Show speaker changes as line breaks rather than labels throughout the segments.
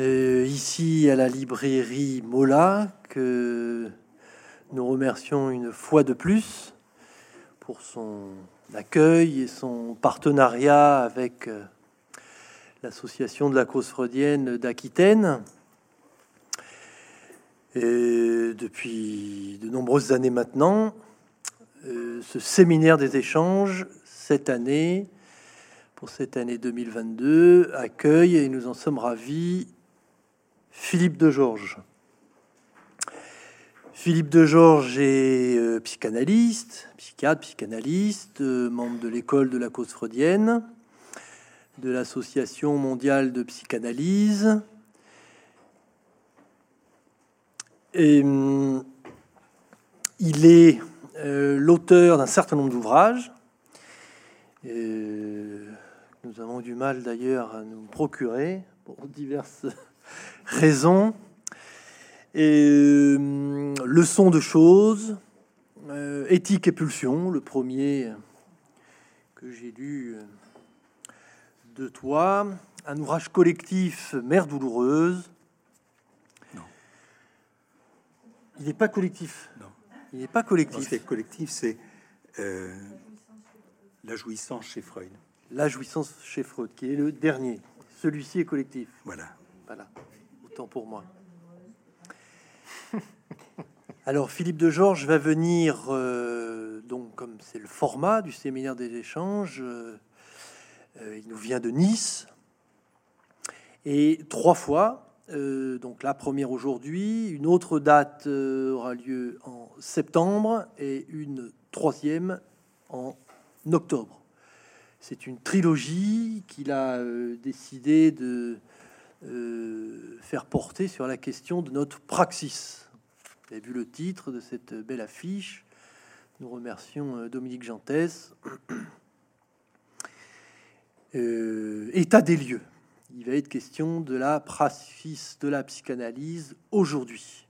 Euh, ici à la librairie Mola, que nous remercions une fois de plus pour son accueil et son partenariat avec euh, l'association de la cause freudienne d'Aquitaine. Et depuis de nombreuses années maintenant, euh, ce séminaire des échanges, cette année, pour cette année 2022, accueille, et nous en sommes ravis, Philippe de Georges. Philippe de Georges est euh, psychanalyste, psychiatre, psychanalyste, euh, membre de l'école de la cause freudienne, de l'Association mondiale de psychanalyse. Et hum, il est euh, l'auteur d'un certain nombre d'ouvrages. Nous avons du mal d'ailleurs à nous procurer pour diverses raisons. Et euh, leçon de choses, éthique et pulsion, le premier que j'ai lu de toi, un ouvrage collectif, Mère douloureuse.
Non.
Il n'est pas collectif.
Non.
Il n'est pas collectif.
C'est collectif, c'est euh, la jouissance chez Freud.
La jouissance chez Freud, qui est le dernier. Celui-ci est collectif.
Voilà.
Voilà. Autant pour moi. Alors Philippe de Georges va venir, euh, donc comme c'est le format du séminaire des échanges, euh, euh, il nous vient de Nice. Et trois fois, donc la première aujourd'hui, une autre date aura lieu en septembre et une troisième en octobre. C'est une trilogie qu'il a euh, décidé de faire porter sur la question de notre praxis. Vous avez vu le titre de cette belle affiche. Nous remercions Dominique Gentès. état des lieux il va être question de la praxis de la psychanalyse aujourd'hui.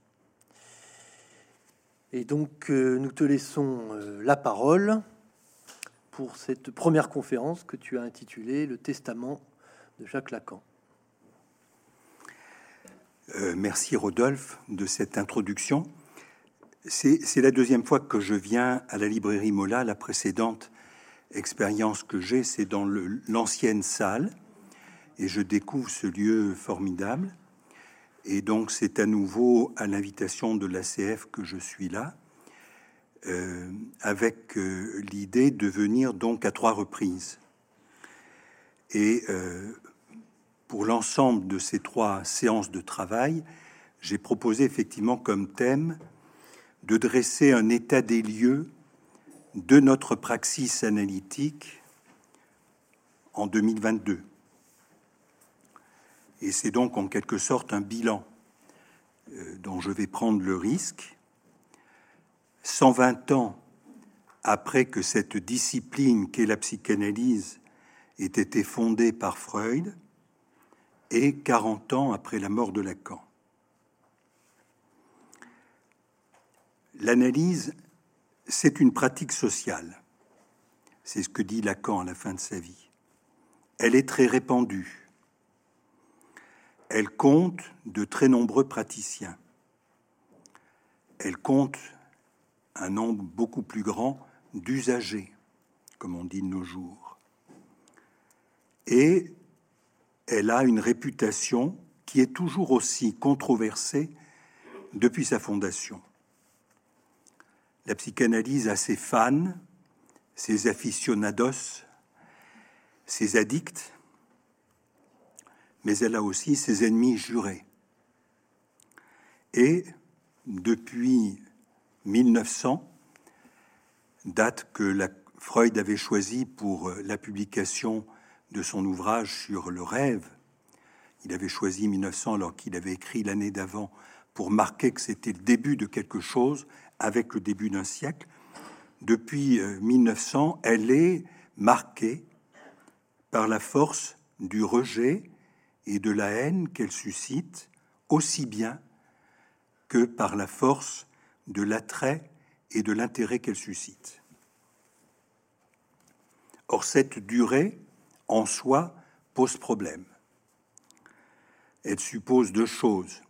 Et donc, euh, nous te laissons euh, la parole pour cette première conférence que tu as intitulée Le Testament de Jacques Lacan.
Euh, merci Rodolphe de cette introduction. C'est la deuxième fois que je viens à la librairie Mola. La précédente expérience que j'ai, c'est dans l'ancienne salle et je découvre ce lieu formidable. Et donc c'est à nouveau à l'invitation de l'ACF que je suis là, euh, avec euh, l'idée de venir donc à trois reprises. Et euh, pour l'ensemble de ces trois séances de travail, j'ai proposé effectivement comme thème de dresser un état des lieux de notre praxis analytique en 2022. Et c'est donc en quelque sorte un bilan dont je vais prendre le risque. 120 ans après que cette discipline qu'est la psychanalyse ait été fondée par Freud, et 40 ans après la mort de Lacan. L'analyse, c'est une pratique sociale. C'est ce que dit Lacan à la fin de sa vie. Elle est très répandue elle compte de très nombreux praticiens. Elle compte un nombre beaucoup plus grand d'usagers, comme on dit de nos jours. Et elle a une réputation qui est toujours aussi controversée depuis sa fondation. La psychanalyse a ses fans, ses aficionados, ses addicts, mais elle a aussi ses ennemis jurés. Et depuis 1900, date que Freud avait choisie pour la publication de son ouvrage sur le rêve, il avait choisi 1900 alors qu'il avait écrit l'année d'avant pour marquer que c'était le début de quelque chose avec le début d'un siècle. Depuis 1900, euh, elle est marquée par la force du rejet et de la haine qu'elle suscite, aussi bien que par la force de l'attrait et de l'intérêt qu'elle suscite. Or, cette durée, en soi, pose problème. Elle suppose deux choses.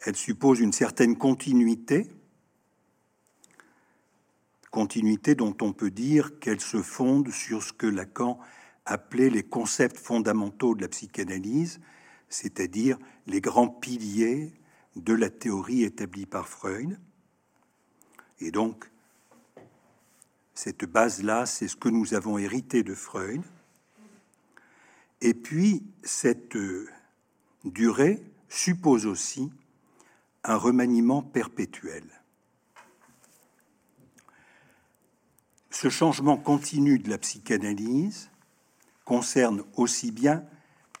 Elle suppose une certaine continuité, continuité dont on peut dire qu'elle se fonde sur ce que Lacan appelait les concepts fondamentaux de la psychanalyse, c'est-à-dire les grands piliers de la théorie établie par Freud. Et donc, cette base-là, c'est ce que nous avons hérité de Freud. Et puis, cette durée suppose aussi un remaniement perpétuel. Ce changement continu de la psychanalyse concerne aussi bien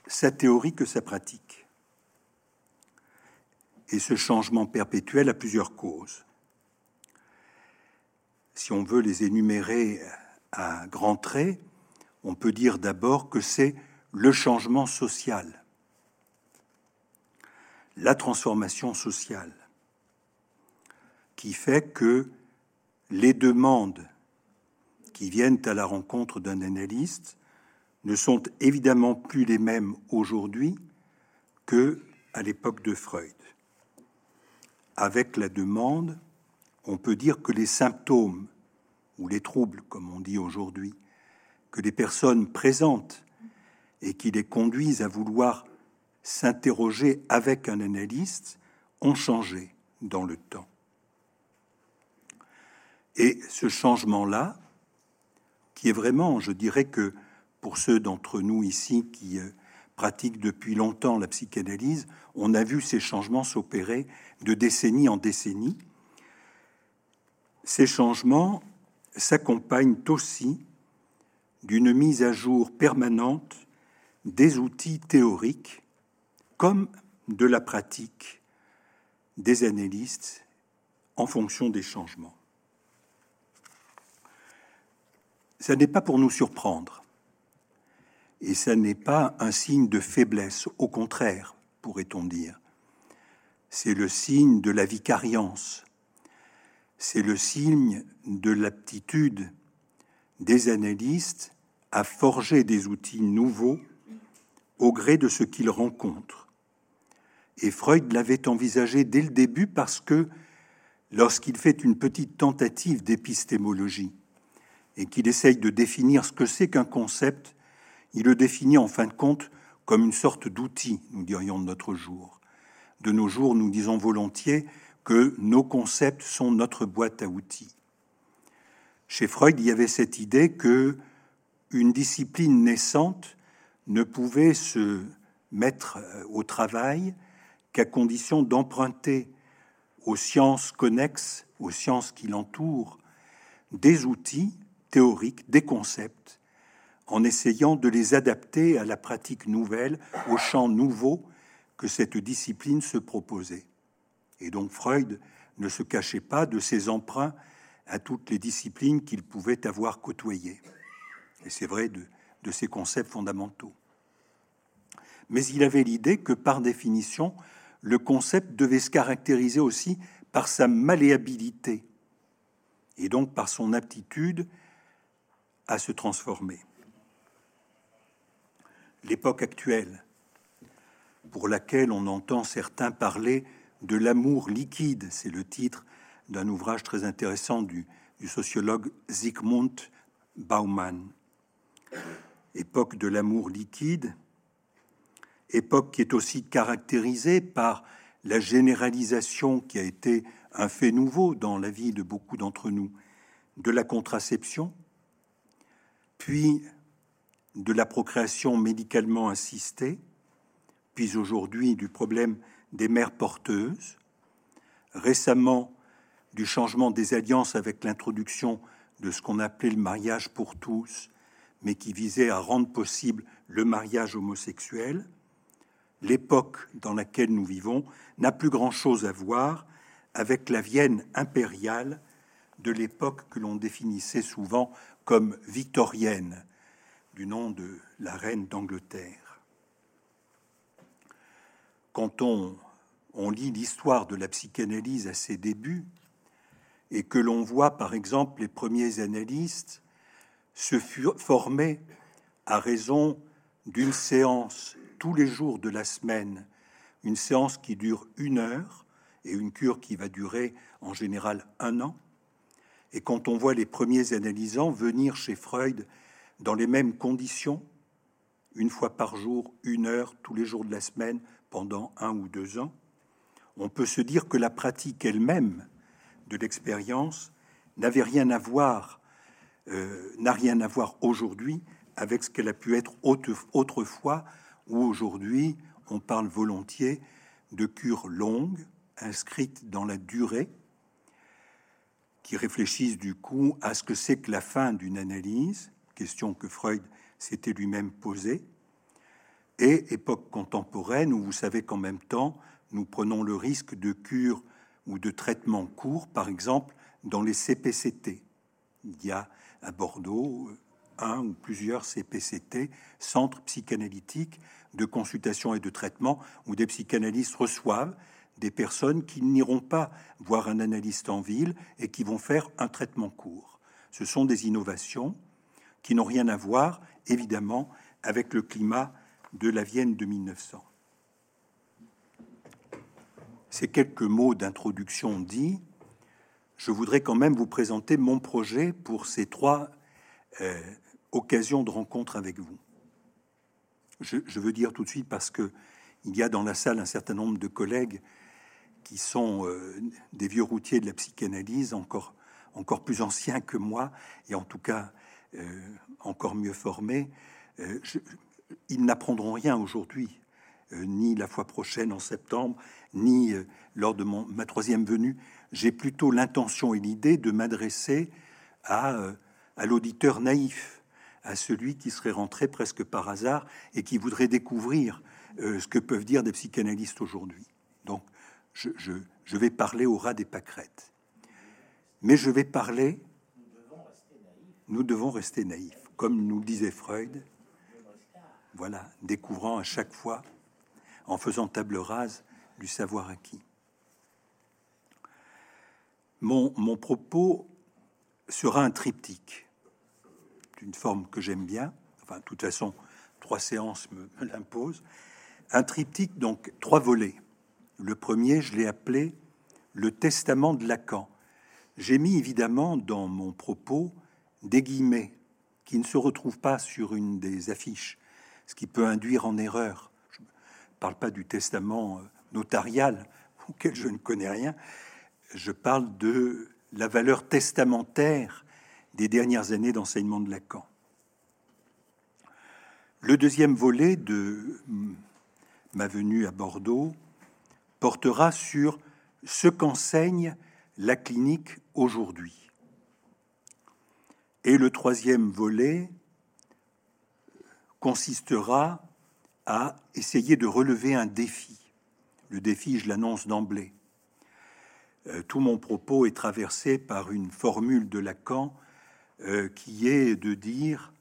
sa théorie que sa pratique. Et ce changement perpétuel a plusieurs causes. Si on veut les énumérer à grands traits, on peut dire d'abord que c'est le changement social, la transformation sociale, qui fait que les demandes qui viennent à la rencontre d'un analyste ne sont évidemment plus les mêmes aujourd'hui que à l'époque de Freud. Avec la demande, on peut dire que les symptômes ou les troubles, comme on dit aujourd'hui, que les personnes présentent et qui les conduisent à vouloir s'interroger avec un analyste ont changé dans le temps. Et ce changement-là, qui est vraiment, je dirais que pour ceux d'entre nous ici qui euh, pratiquent depuis longtemps la psychanalyse, on a vu ces changements s'opérer de décennie en décennie. Ces changements s'accompagnent aussi d'une mise à jour permanente des outils théoriques comme de la pratique des analystes en fonction des changements. Ça n'est pas pour nous surprendre et ça n'est pas un signe de faiblesse, au contraire, pourrait-on dire. C'est le signe de la vicariance, c'est le signe de l'aptitude des analystes à forger des outils nouveaux au gré de ce qu'ils rencontrent. Et Freud l'avait envisagé dès le début parce que lorsqu'il fait une petite tentative d'épistémologie et qu'il essaye de définir ce que c'est qu'un concept, il le définit en fin de compte comme une sorte d'outil, nous dirions de notre jour. De nos jours, nous disons volontiers que nos concepts sont notre boîte à outils. Chez Freud, il y avait cette idée que une discipline naissante ne pouvait se mettre euh, au travail qu'à condition d'emprunter aux sciences connexes, aux sciences qui l'entourent, des outils théoriques, des concepts en essayant de les adapter à la pratique nouvelle, au champ nouveau que cette discipline se proposait. Et donc Freud ne se cachait pas de ses emprunts à toutes les disciplines qu'il pouvait avoir côtoyées. Et c'est vrai de, de ses concepts fondamentaux. Mais il avait l'idée que par définition, le concept devait se caractériser aussi par sa malléabilité et donc par son aptitude à se transformer l'époque actuelle, pour laquelle on entend certains parler de l'amour liquide. C'est le titre d'un ouvrage très intéressant du, sociologue Zygmunt Bauman. Époque de l'amour liquide, époque qui est aussi caractérisée par la généralisation qui a été un fait nouveau dans la vie de beaucoup d'entre nous, de la contraception, puis de la procréation médicalement assistée, puis aujourd'hui du problème des mères porteuses, récemment du changement des alliances avec l'introduction de ce qu'on appelait le mariage pour tous, mais qui visait à rendre possible le mariage homosexuel, l'époque dans laquelle nous vivons n'a plus grand-chose à voir avec la Vienne impériale de l'époque que l'on définissait souvent comme victorienne, du nom de la reine d'Angleterre. Quand on, lit l'histoire de la psychanalyse à ses débuts, et que l'on voit par exemple les premiers analystes se former à raison d'une séance tous les jours de la semaine, une séance qui dure une heure et une cure qui va durer en général un an. Et quand on voit les premiers analysants venir chez Freud dans les mêmes conditions, une fois par jour, une heure, tous les jours de la semaine, pendant un ou deux ans, on peut se dire que la pratique elle-même de l'expérience n'avait rien à voir, euh, n'a rien à voir aujourd'hui avec ce qu'elle a pu être autrefois, où aujourd'hui on parle volontiers de cures longues, inscrites dans la durée, qui réfléchissent du coup à ce que c'est que la fin d'une analyse, question que Freud s'était lui-même posée, et époque contemporaine où vous savez qu'en même temps, nous prenons le risque de cure ou de traitement court, par exemple dans les CPCT. Il y a à Bordeaux un ou plusieurs CPCT, centres psychanalytiques de consultation et de traitement, où des psychanalystes reçoivent des personnes qui n'iront pas voir un analyste en ville et qui vont faire un traitement court. Ce sont des innovations qui n'ont rien à voir, évidemment, avec le climat de la Vienne de 1900. Ces quelques mots d'introduction dit, je voudrais quand même vous présenter mon projet pour ces trois euh, occasions de rencontre avec vous. Je, veux dire tout de suite parce que il y a dans la salle un certain nombre de collègues qui sont euh, des vieux routiers de la psychanalyse, encore, encore plus anciens que moi, et en tout cas euh, encore mieux formés. Ils n'apprendront rien aujourd'hui, ni la fois prochaine en septembre, ni lors de mon, ma troisième venue. J'ai plutôt l'intention et l'idée de m'adresser à, à l'auditeur naïf, à celui qui serait rentré presque par hasard et qui voudrait découvrir ce que peuvent dire des psychanalystes aujourd'hui. Donc, je, vais parler au ras des pâquerettes. Mais je vais parler. Nous devons rester naïfs, comme nous disait Freud. Voilà, découvrant à chaque fois, en faisant table rase du savoir acquis. Mon, propos sera un triptyque, d'une forme que j'aime bien. Enfin, de toute façon, trois séances me l'imposent. Un triptyque, donc trois volets. Le premier, je l'ai appelé le testament de Lacan. J'ai mis évidemment dans mon propos des guillemets qui ne se retrouvent pas sur une des affiches, ce qui peut induire en erreur. Je ne parle pas du testament euh, notarial auquel je ne connais rien, je parle de la valeur testamentaire des dernières années d'enseignement de Lacan. Le deuxième volet de ma venue à Bordeaux portera sur ce qu'enseigne la clinique aujourd'hui. Et le troisième volet consistera à essayer de relever un défi. Le défi, je l'annonce d'emblée. Euh, tout mon propos est traversé par une formule de Lacan euh, qui est de dire,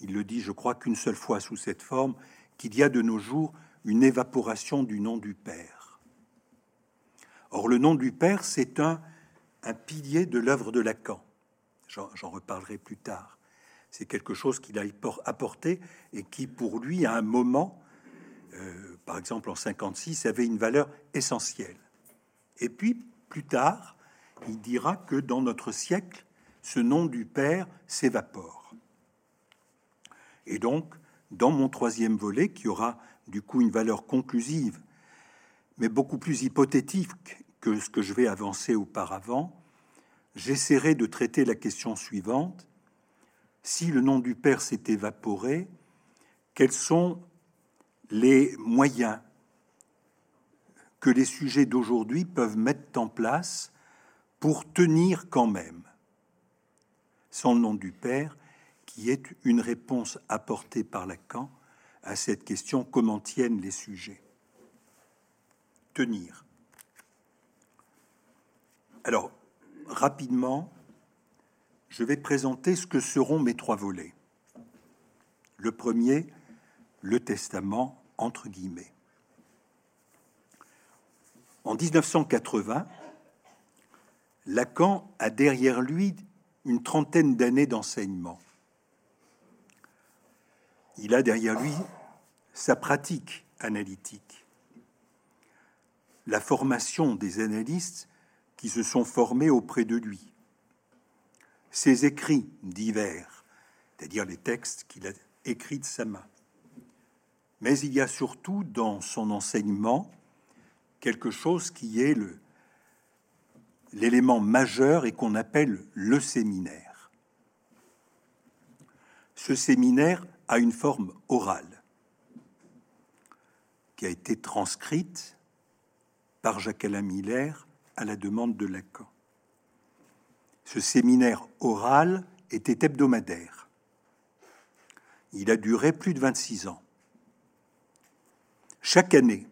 il le dit je crois qu'une seule fois sous cette forme, qu'il y a de nos jours une évaporation du nom du Père. Or, le nom du Père, c'est un, un pilier de l'œuvre de Lacan. J'en reparlerai plus tard. C'est quelque chose qu'il a apporté et qui, pour lui, à un moment, euh, par exemple en 56, avait une valeur essentielle. Et puis, plus tard, il dira que dans notre siècle, ce nom du Père s'évapore. Et donc, dans mon troisième volet, qui aura du coup une valeur conclusive, mais beaucoup plus hypothétique que ce que je vais avancer auparavant, j'essaierai de traiter la question suivante. Si le nom du Père s'est évaporé, quels sont les moyens que les sujets d'aujourd'hui peuvent mettre en place pour tenir quand même sans le nom du Père, qui est une réponse apportée par Lacan à cette question comment tiennent les sujets? Tenir. Alors, rapidement, je vais présenter ce que seront mes trois volets. Le premier, le testament, entre guillemets. En 1980, Lacan a derrière lui une trentaine d'années d'enseignement. Il a derrière lui sa pratique analytique, la formation des analystes qui se sont formés auprès de lui, ses écrits divers, c'est-à-dire les textes qu'il a écrits de sa main. Mais il y a surtout dans son enseignement quelque chose qui est l'élément majeur et qu'on appelle le séminaire. Ce séminaire a une forme orale qui a été transcrite par Jacques-Alain Miller à la demande de Lacan. Ce séminaire oral était hebdomadaire. Il a duré plus de 26 ans. Chaque année,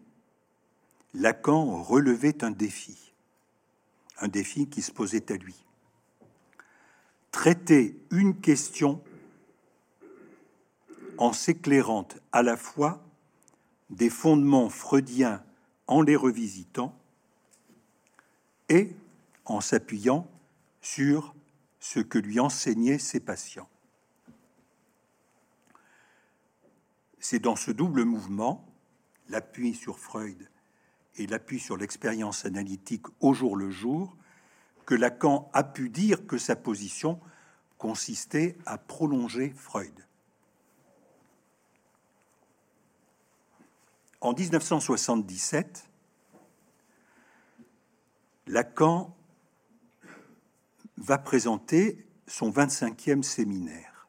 Lacan relevait un défi, un défi qui se posait à lui. Traiter une question en s'éclairant à la fois des fondements freudiens en les revisitant et en s'appuyant sur ce que lui enseignaient ses patients. C'est dans ce double mouvement, l'appui sur Freud et l'appui sur l'expérience analytique au jour le jour, que Lacan a pu dire que sa position consistait à prolonger Freud. En 1977, Lacan va présenter son 25e séminaire.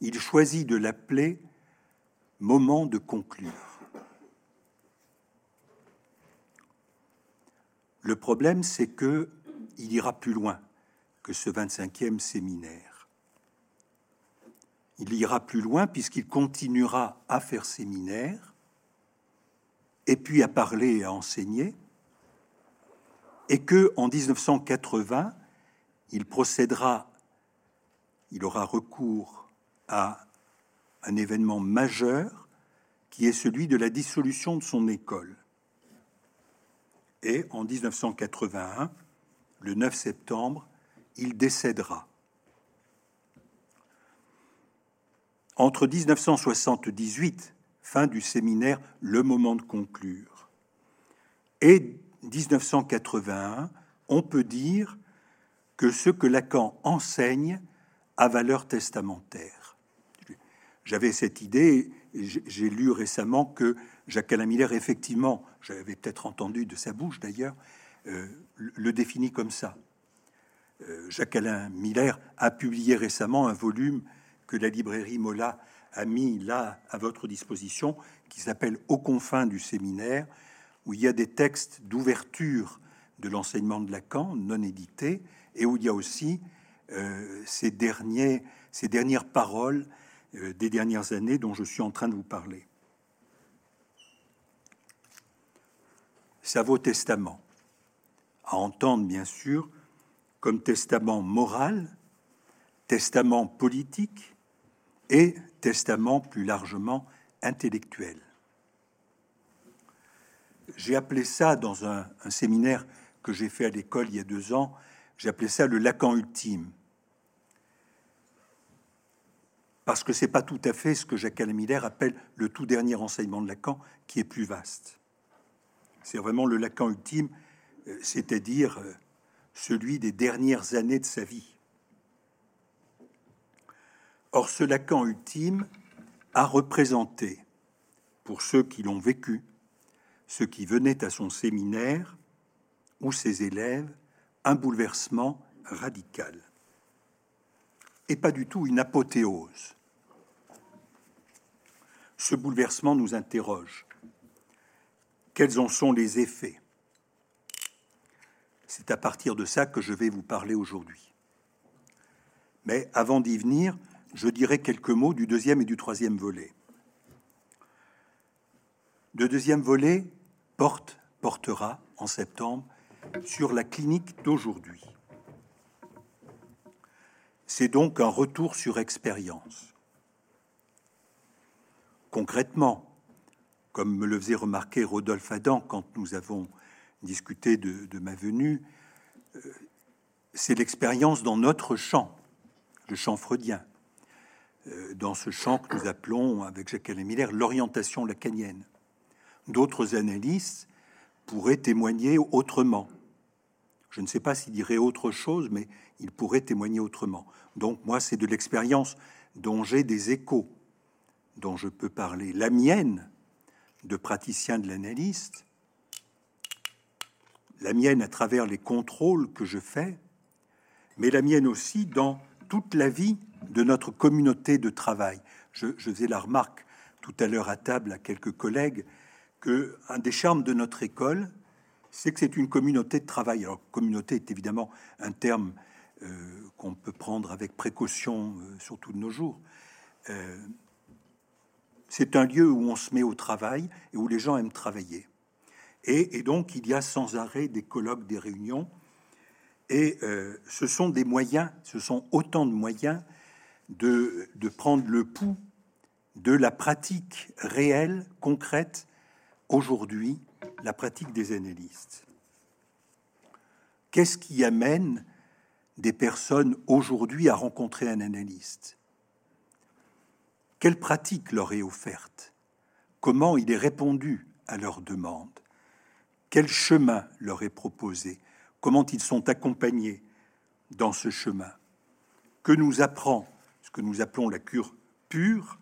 Il choisit de l'appeler Moment de conclure. Le problème, c'est que il ira plus loin que ce 25e séminaire. Il ira plus loin puisqu'il continuera à faire séminaire et puis à parler et à enseigner, et que en 1980, il procédera, il aura recours à un événement majeur qui est celui de la dissolution de son école. Et en 1981, le 9 septembre, il décédera. Entre 1978, fin du séminaire Le moment de conclure, et 1981, on peut dire que ce que Lacan enseigne a valeur testamentaire. J'avais cette idée, j'ai lu récemment que Jacques Alain Miller, effectivement, j'avais peut-être entendu de sa bouche d'ailleurs, euh, le définit comme ça. Euh, Jacques Alain Miller a publié récemment un volume que la librairie Mola a mis là à votre disposition, qui s'appelle Aux confins du séminaire, où il y a des textes d'ouverture de l'enseignement de Lacan non édités, et où il y a aussi euh, ces, derniers, ces dernières paroles euh, des dernières années dont je suis en train de vous parler. Ça vaut testament, à entendre bien sûr comme testament moral, testament politique et testament plus largement intellectuel. J'ai appelé ça dans un, un séminaire que j'ai fait à l'école il y a deux ans, appelé ça le Lacan ultime. Parce que c'est pas tout à fait ce que Jacques Miller appelle le tout dernier enseignement de Lacan, qui est plus vaste. C'est vraiment le Lacan ultime, euh, c'est-à-dire euh, celui des dernières années de sa vie. Or, ce Lacan ultime a représenté, pour ceux qui l'ont vécu, ceux qui venaient à son séminaire ou ses élèves, un bouleversement radical et pas du tout une apothéose. Ce bouleversement nous interroge. Quels en sont les effets? C'est à partir de ça que je vais vous parler aujourd'hui. Mais avant d'y venir, je dirai quelques mots du deuxième et du troisième volet. Le deuxième volet porte, portera en septembre sur la clinique d'aujourd'hui. C'est donc un retour sur expérience. Concrètement, comme me le faisait remarquer Rodolphe Adam quand nous avons discuté de, ma venue, euh, c'est l'expérience dans notre champ, le champ freudien. euh, dans ce champ que nous appelons, avec Jacques-Alain Miller, l'orientation lacanienne. D'autres analystes pourraient témoigner autrement. Je ne sais pas s'il dirait autre chose, mais il pourrait témoigner autrement. Donc moi, c'est de l'expérience dont j'ai des échos, dont je peux parler. La mienne, de praticien de l'analyste, la mienne à travers les contrôles que je fais, mais la mienne aussi dans toute la vie de notre communauté de travail. Je, faisais la remarque tout à l'heure à table à quelques collègues que un des charmes de notre école, c'est que c'est une communauté de travail. Alors, communauté est évidemment un terme euh, qu'on peut prendre avec précaution, euh, surtout de nos jours. Euh, c'est un lieu où on se met au travail et où les gens aiment travailler. Et, donc, il y a sans arrêt des colloques, des réunions. Et ce sont des moyens, ce sont autant de moyens de, de prendre le pouls de la pratique réelle, concrète, aujourd'hui, la pratique des analystes. Qu'est-ce qui amène des personnes aujourd'hui à rencontrer un analyste? Quelle pratique leur est offerte? Comment il est répondu à leurs demandes? Quel chemin leur est proposé? Comment ils sont accompagnés dans ce chemin? Que nous apprend ce que nous appelons la cure pure,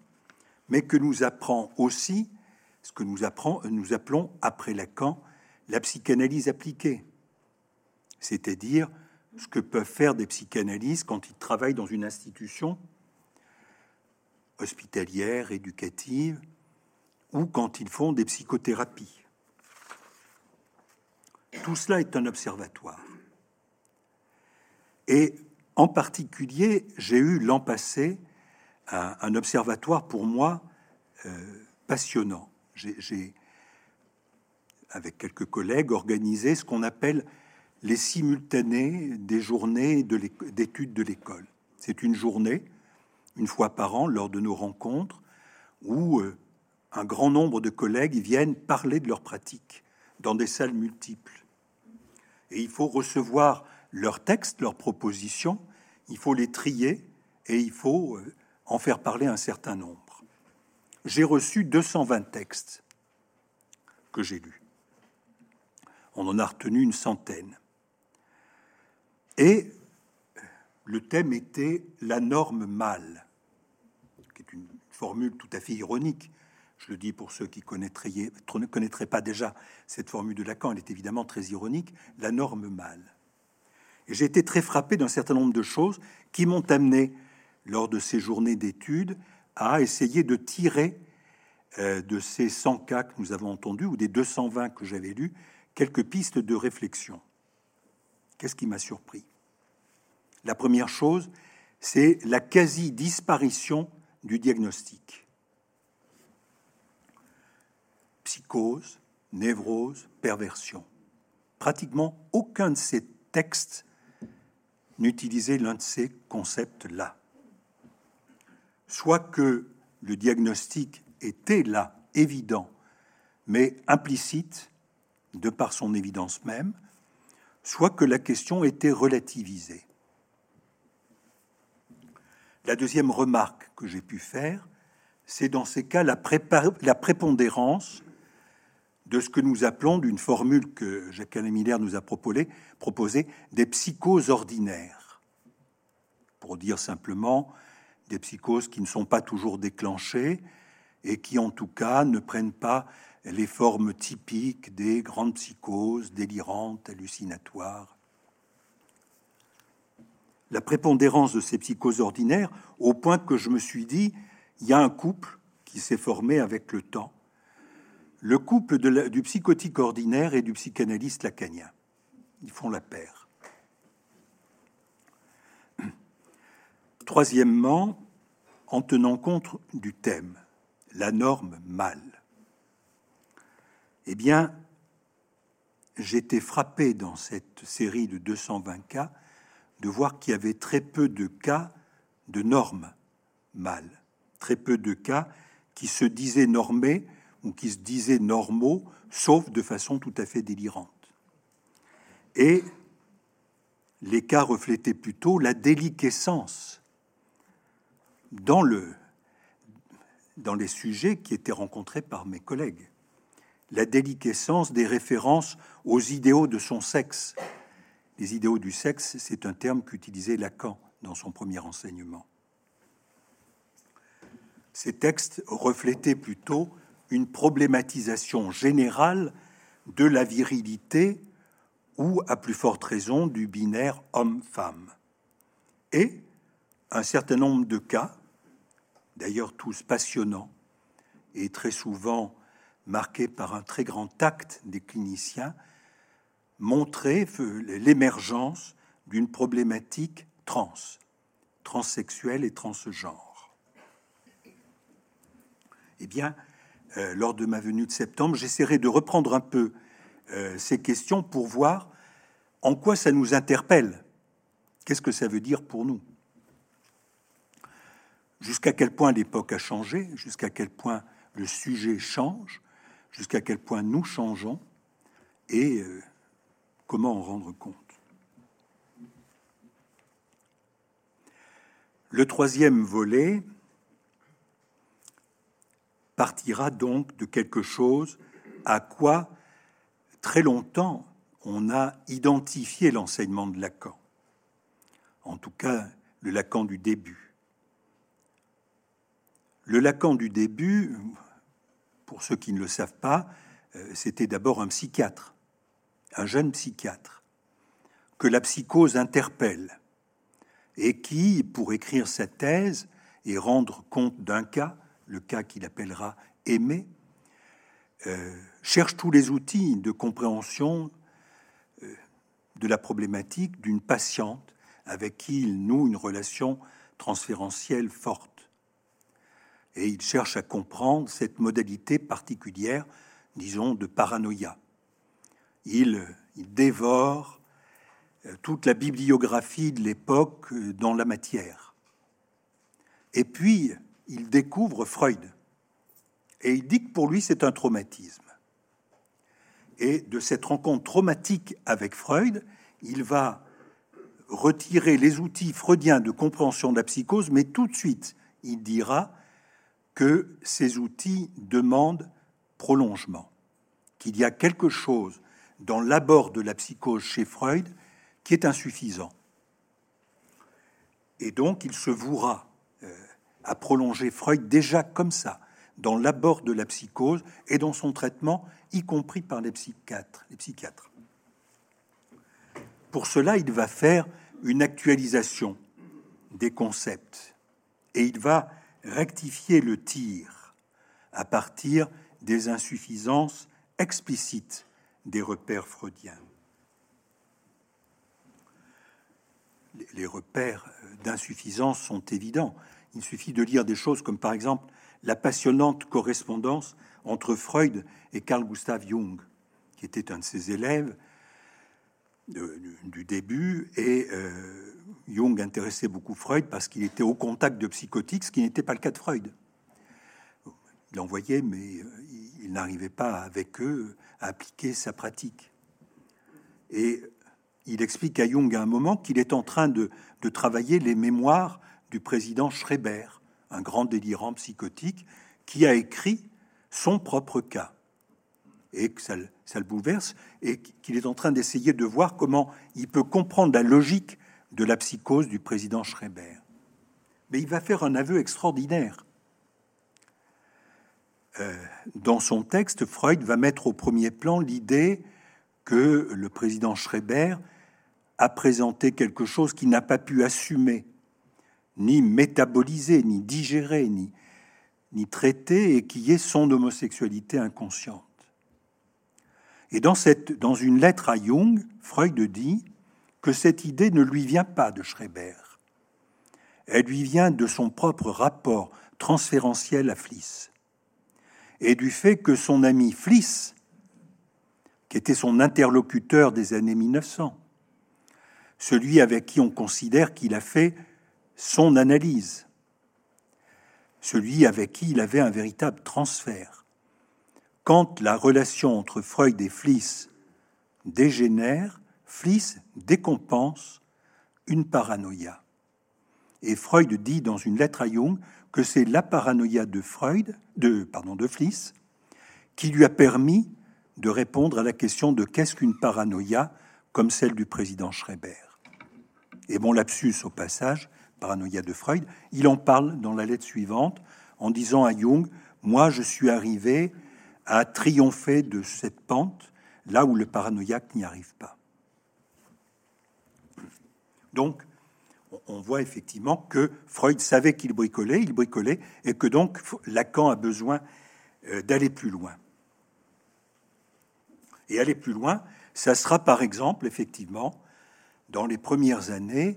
mais que nous apprend aussi ce que nous, appelons après Lacan la psychanalyse appliquée, c'est-à-dire ce que peuvent faire des psychanalystes quand ils travaillent dans une institution hospitalière, éducative, ou quand ils font des psychothérapies. Tout cela est un observatoire. Et en particulier, j'ai eu l'an passé un, observatoire pour moi euh, passionnant. J'ai, avec quelques collègues, organisé ce qu'on appelle les simultanés des journées d'études de l'école. C'est une journée, une fois par an, lors de nos rencontres, où euh, un grand nombre de collègues viennent parler de leurs pratiques dans des salles multiples. Et il faut recevoir leurs textes, leurs propositions, il faut les trier et il faut euh, en faire parler un certain nombre. J'ai reçu 220 textes que j'ai lus. On en a retenu une centaine. Et le thème était la norme mâle, qui est une formule tout à fait ironique. Je le dis pour ceux qui ne connaîtraient pas déjà cette formule de Lacan, elle est évidemment très ironique, la norme mâle. Et j'ai été très frappé d'un certain nombre de choses qui m'ont amené, lors de ces journées d'études, à essayer de tirer euh, de ces 100 cas que nous avons entendus, ou des 220 que j'avais lus, quelques pistes de réflexion. Qu'est-ce qui m'a surpris? La première chose, c'est la quasi-disparition du diagnostic. Psychose, névrose, perversion. Pratiquement aucun de ces textes n'utilisait l'un de ces concepts-là. Soit que le diagnostic était là, évident, mais implicite, de par son évidence même, soit que la question était relativisée. La deuxième remarque que j'ai pu faire, c'est dans ces cas la, prépondérance de ce que nous appelons, d'une formule que Jacques-Alain Miller nous a proposée, proposé, des psychoses ordinaires. Pour dire simplement des psychoses qui ne sont pas toujours déclenchées et qui, en tout cas, ne prennent pas les formes typiques des grandes psychoses délirantes, hallucinatoires. La prépondérance de ces psychoses ordinaires, au point que je me suis dit, il y a un couple qui s'est formé avec le temps le couple du psychotique ordinaire et du psychanalyste lacanien. Ils font la paire. Troisièmement, en tenant compte du thème, la norme mâle. Eh bien, j'étais frappé dans cette série de 220 cas de voir qu'il y avait très peu de cas de normes mâles, très peu de cas qui se disaient normés ou qui se disaient normaux, sauf de façon tout à fait délirante. Et les cas reflétaient plutôt la déliquescence dans le, dans les sujets qui étaient rencontrés par mes collègues. La déliquescence des références aux idéaux de son sexe. Les idéaux du sexe, c'est un terme qu'utilisait Lacan dans son premier enseignement. Ces textes reflétaient plutôt une problématisation générale de la virilité ou, à plus forte raison, du binaire homme-femme. Et un certain nombre de cas, d'ailleurs tous passionnants et très souvent marqués par un très grand tact des cliniciens, montraient l'émergence d'une problématique trans, transsexuelle et transgenre. Eh bien, euh, lors de ma venue de septembre, j'essaierai de reprendre un peu euh, ces questions pour voir en quoi ça nous interpelle. Qu'est-ce que ça veut dire pour nous? Jusqu'à quel point l'époque a changé, jusqu'à quel point le sujet change, jusqu'à quel point nous changeons et euh, comment en rendre compte. Le troisième volet partira donc de quelque chose à quoi très longtemps on a identifié l'enseignement de Lacan, en tout cas le Lacan du début. Le Lacan du début, pour ceux qui ne le savent pas, euh, c'était d'abord un psychiatre, un jeune psychiatre, que la psychose interpelle et qui, pour écrire sa thèse et rendre compte d'un cas, le cas qu'il appellera aimer, euh, cherche tous les outils de compréhension euh, de la problématique d'une patiente avec qui il noue une relation transférentielle forte. Et il cherche à comprendre cette modalité particulière, disons, de paranoïa. Il, il dévore euh, toute la bibliographie de l'époque dans la matière. Et puis, il découvre Freud. Et il dit que pour lui, c'est un traumatisme. Et de cette rencontre traumatique avec Freud, il va retirer les outils freudiens de compréhension de la psychose, mais tout de suite, il dira que ces outils demandent prolongement, qu'il y a quelque chose dans l'abord de la psychose chez Freud qui est insuffisant. Et donc, il se vouera à prolonger Freud déjà comme ça, dans l'abord de la psychose et dans son traitement, y compris par les psychiatres. Les psychiatres. Pour cela, il va faire une actualisation des concepts et il va rectifier le tir à partir des insuffisances explicites des repères freudiens. Les repères d'insuffisance sont évidents. Il suffit de lire des choses comme par exemple la passionnante correspondance entre Freud et Carl Gustav Jung, qui était un de ses élèves du début. Et euh, Jung intéressait beaucoup Freud parce qu'il était au contact de psychotiques, ce qui n'était pas le cas de Freud. Il envoyait, mais euh, il n'arrivait pas avec eux à appliquer sa pratique. Et il explique à Jung à un moment qu'il est en train de, de travailler les mémoires du président Schreiber, un grand délirant psychotique, qui a écrit son propre cas et que ça, le bouleverse et qu'il est en train d'essayer de voir comment il peut comprendre la logique de la psychose du président Schreiber. Mais il va faire un aveu extraordinaire. Euh, dans son texte, Freud va mettre au premier plan l'idée que le président Schreiber a présenté quelque chose qu'il n'a pas pu assumer ni métabolisé, ni digéré, ni, ni traité, et qui est son homosexualité inconsciente. Et dans, une lettre à Jung, Freud dit que cette idée ne lui vient pas de Schreiber. Elle lui vient de son propre rapport transférentiel à Fliss et du fait que son ami Fliss, qui était son interlocuteur des années 1900, celui avec qui on considère qu'il a fait son analyse, celui avec qui il avait un véritable transfert. Quand la relation entre Freud et Fliss dégénère, Fliss décompense une paranoïa. Et Freud dit dans une lettre à Jung que c'est la paranoïa de Freud, de, pardon, de Fliss, qui lui a permis de répondre à la question de qu'est-ce qu'une paranoïa comme celle du président Schreiber. Et bon lapsus au passage, paranoïa de Freud, il en parle dans la lettre suivante en disant à Jung, moi je suis arrivé à triompher de cette pente là où le paranoïaque n'y arrive pas. Donc, on voit effectivement que Freud savait qu'il bricolait, il bricolait, et que donc Lacan a besoin euh, d'aller plus loin. Et aller plus loin, ça sera par exemple, effectivement, dans les premières années,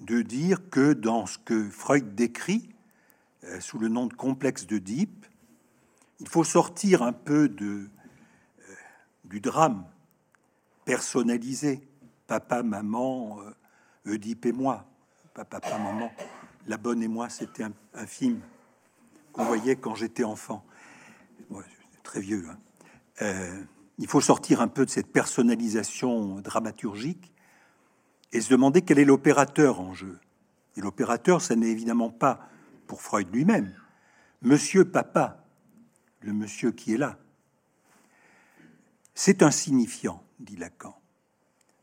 de dire que dans ce que Freud décrit euh, sous le nom de complexe Deep, il faut sortir un peu de, euh, du drame personnalisé, papa, maman, Oedipe et moi, papa, maman, la bonne et moi, c'était un, film qu'on voyait quand j'étais enfant. très vieux. Hein. Euh, il faut sortir un peu de cette personnalisation dramaturgique et se demander quel est l'opérateur en jeu. Et l'opérateur, ça n'est évidemment pas pour Freud lui-même, Monsieur Papa, le monsieur qui est là. C'est un signifiant, dit Lacan.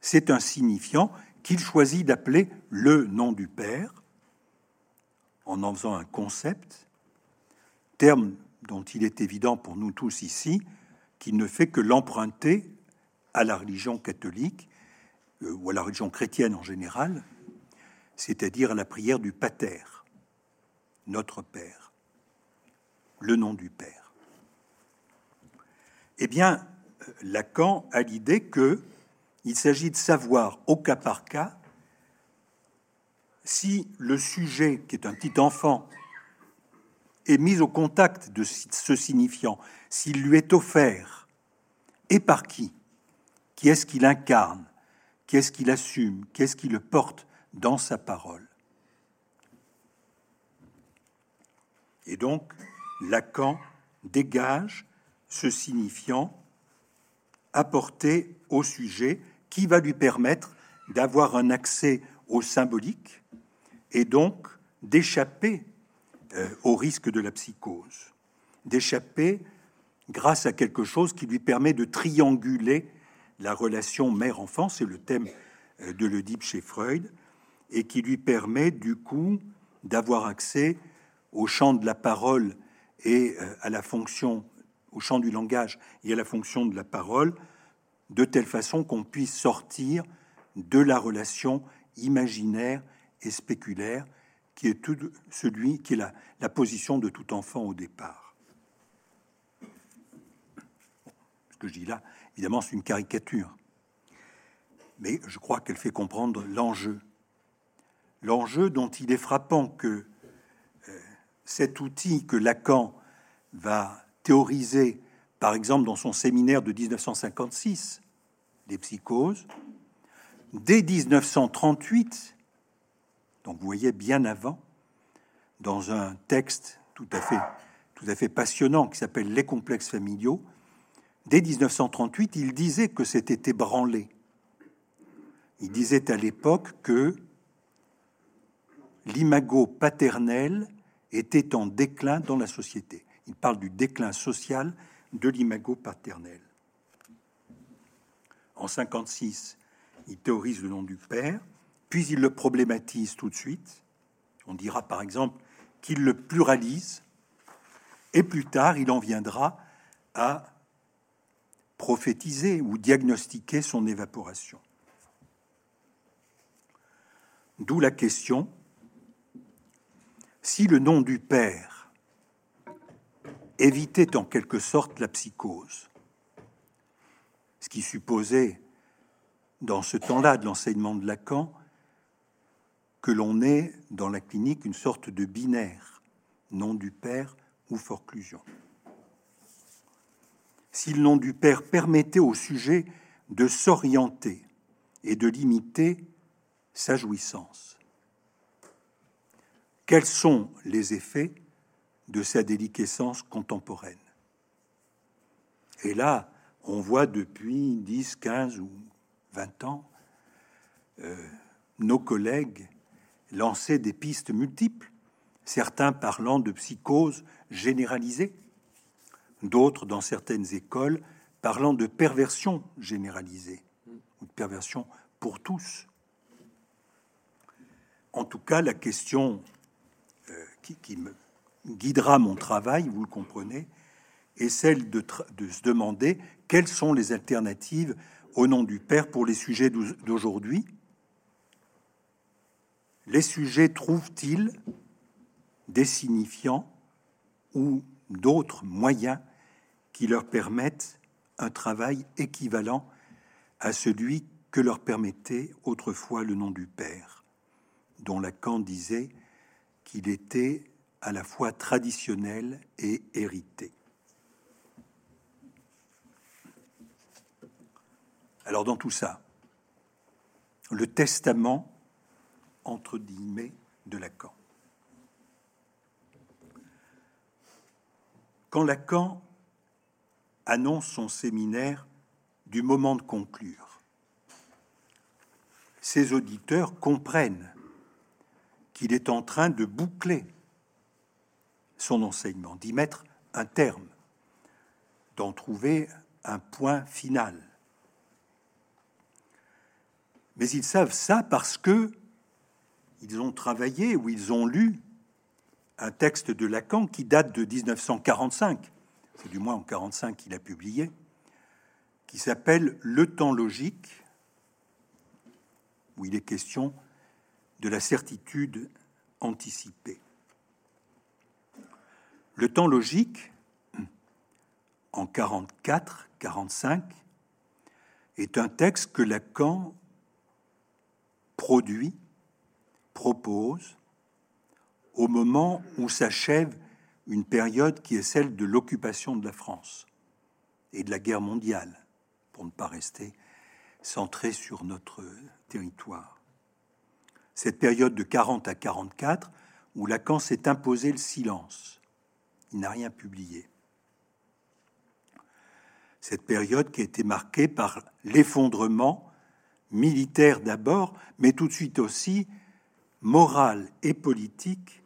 C'est un signifiant qu'il choisit d'appeler le nom du Père, en en faisant un concept, terme dont il est évident pour nous tous ici qu'il ne fait que l'emprunter à la religion catholique euh, ou à la religion chrétienne en général, c'est-à-dire à la prière du Pater, notre Père, le nom du Père. Eh bien, Lacan a l'idée que il s'agit de savoir au cas par cas si le sujet, qui est un petit enfant, est mis au contact de ce signifiant, s'il lui est offert, et par qui Qui est-ce qu'il incarne Qui est-ce qu'il assume Qui est-ce qui le porte dans sa parole. Et donc, Lacan dégage ce signifiant apporté au sujet qui va lui permettre d'avoir un accès au symbolique et donc d'échapper euh, au risque de la psychose, d'échapper grâce à quelque chose qui lui permet de trianguler la relation mère-enfant, c'est le thème euh, de l'Oedipe chez Freud, et qui lui permet du coup d'avoir accès au champ de la parole et euh, à la fonction, au champ du langage et à la fonction de la parole, de telle façon qu'on puisse sortir de la relation imaginaire et spéculaire qui est tout celui qui est la, position de tout enfant au départ. Ce que je dis là, évidemment, c'est une caricature, mais je crois qu'elle fait comprendre l'enjeu. L'enjeu dont il est frappant que euh, cet outil que Lacan va théoriser par exemple dans son séminaire de 1956, des psychoses, dès 1938, donc vous voyez bien avant, dans un texte tout à fait, tout à fait passionnant qui s'appelle Les complexes familiaux, dès 1938, il disait que c'était ébranlé. Il disait à l'époque que l'imago paternel était en déclin dans la société. Il parle du déclin social de l'imago paternel. En 56, il théorise le nom du père, puis il le problématise tout de suite. On dira par exemple qu'il le pluralise, et plus tard, il en viendra à prophétiser ou diagnostiquer son évaporation. D'où la question, si le nom du Père évitait en quelque sorte la psychose. Ce qui supposait, dans ce temps-là de l'enseignement de Lacan, que l'on ait dans la clinique une sorte de binaire, nom du père ou forclusion. Si le nom du père permettait au sujet de s'orienter et de limiter sa jouissance, quels sont les effets de sa déliquescence contemporaine. Et là, on voit depuis 10, 15 ou 20 ans euh, nos collègues lancé des pistes multiples, certains parlant de psychose généralisée, d'autres dans certaines écoles parlant de perversion généralisée ou de perversion pour tous. En tout cas, la question euh, qui, me guidera mon travail, vous le comprenez, est celle de, se demander quelles sont les alternatives au nom du Père pour les sujets d'aujourd'hui. Les sujets trouvent-ils des signifiants ou d'autres moyens qui leur permettent un travail équivalent à celui que leur permettait autrefois le nom du Père, dont Lacan disait qu'il était à la fois traditionnel et hérité. Alors dans tout ça, le testament, entre guillemets, de Lacan. Quand Lacan annonce son séminaire du moment de conclure, ses auditeurs comprennent qu'il est en train de boucler son enseignement, d'y mettre un terme, d'en trouver un point final. Mais ils savent ça parce que ils ont travaillé ou ils ont lu un texte de Lacan qui date de 1945, c'est du moins en 45 qu'il a publié, qui s'appelle Le temps logique, où il est question de la certitude anticipée. Le temps logique, en 44-45, est un texte que Lacan produit, propose, au moment où s'achève une période qui est celle de l'occupation de la France et de la guerre mondiale, pour ne pas rester centré sur notre territoire. Cette période de 40 à 44, où Lacan s'est imposé le silence, il n'a rien publié. Cette période qui a été marquée par l'effondrement militaire d'abord, mais tout de suite aussi moral et politique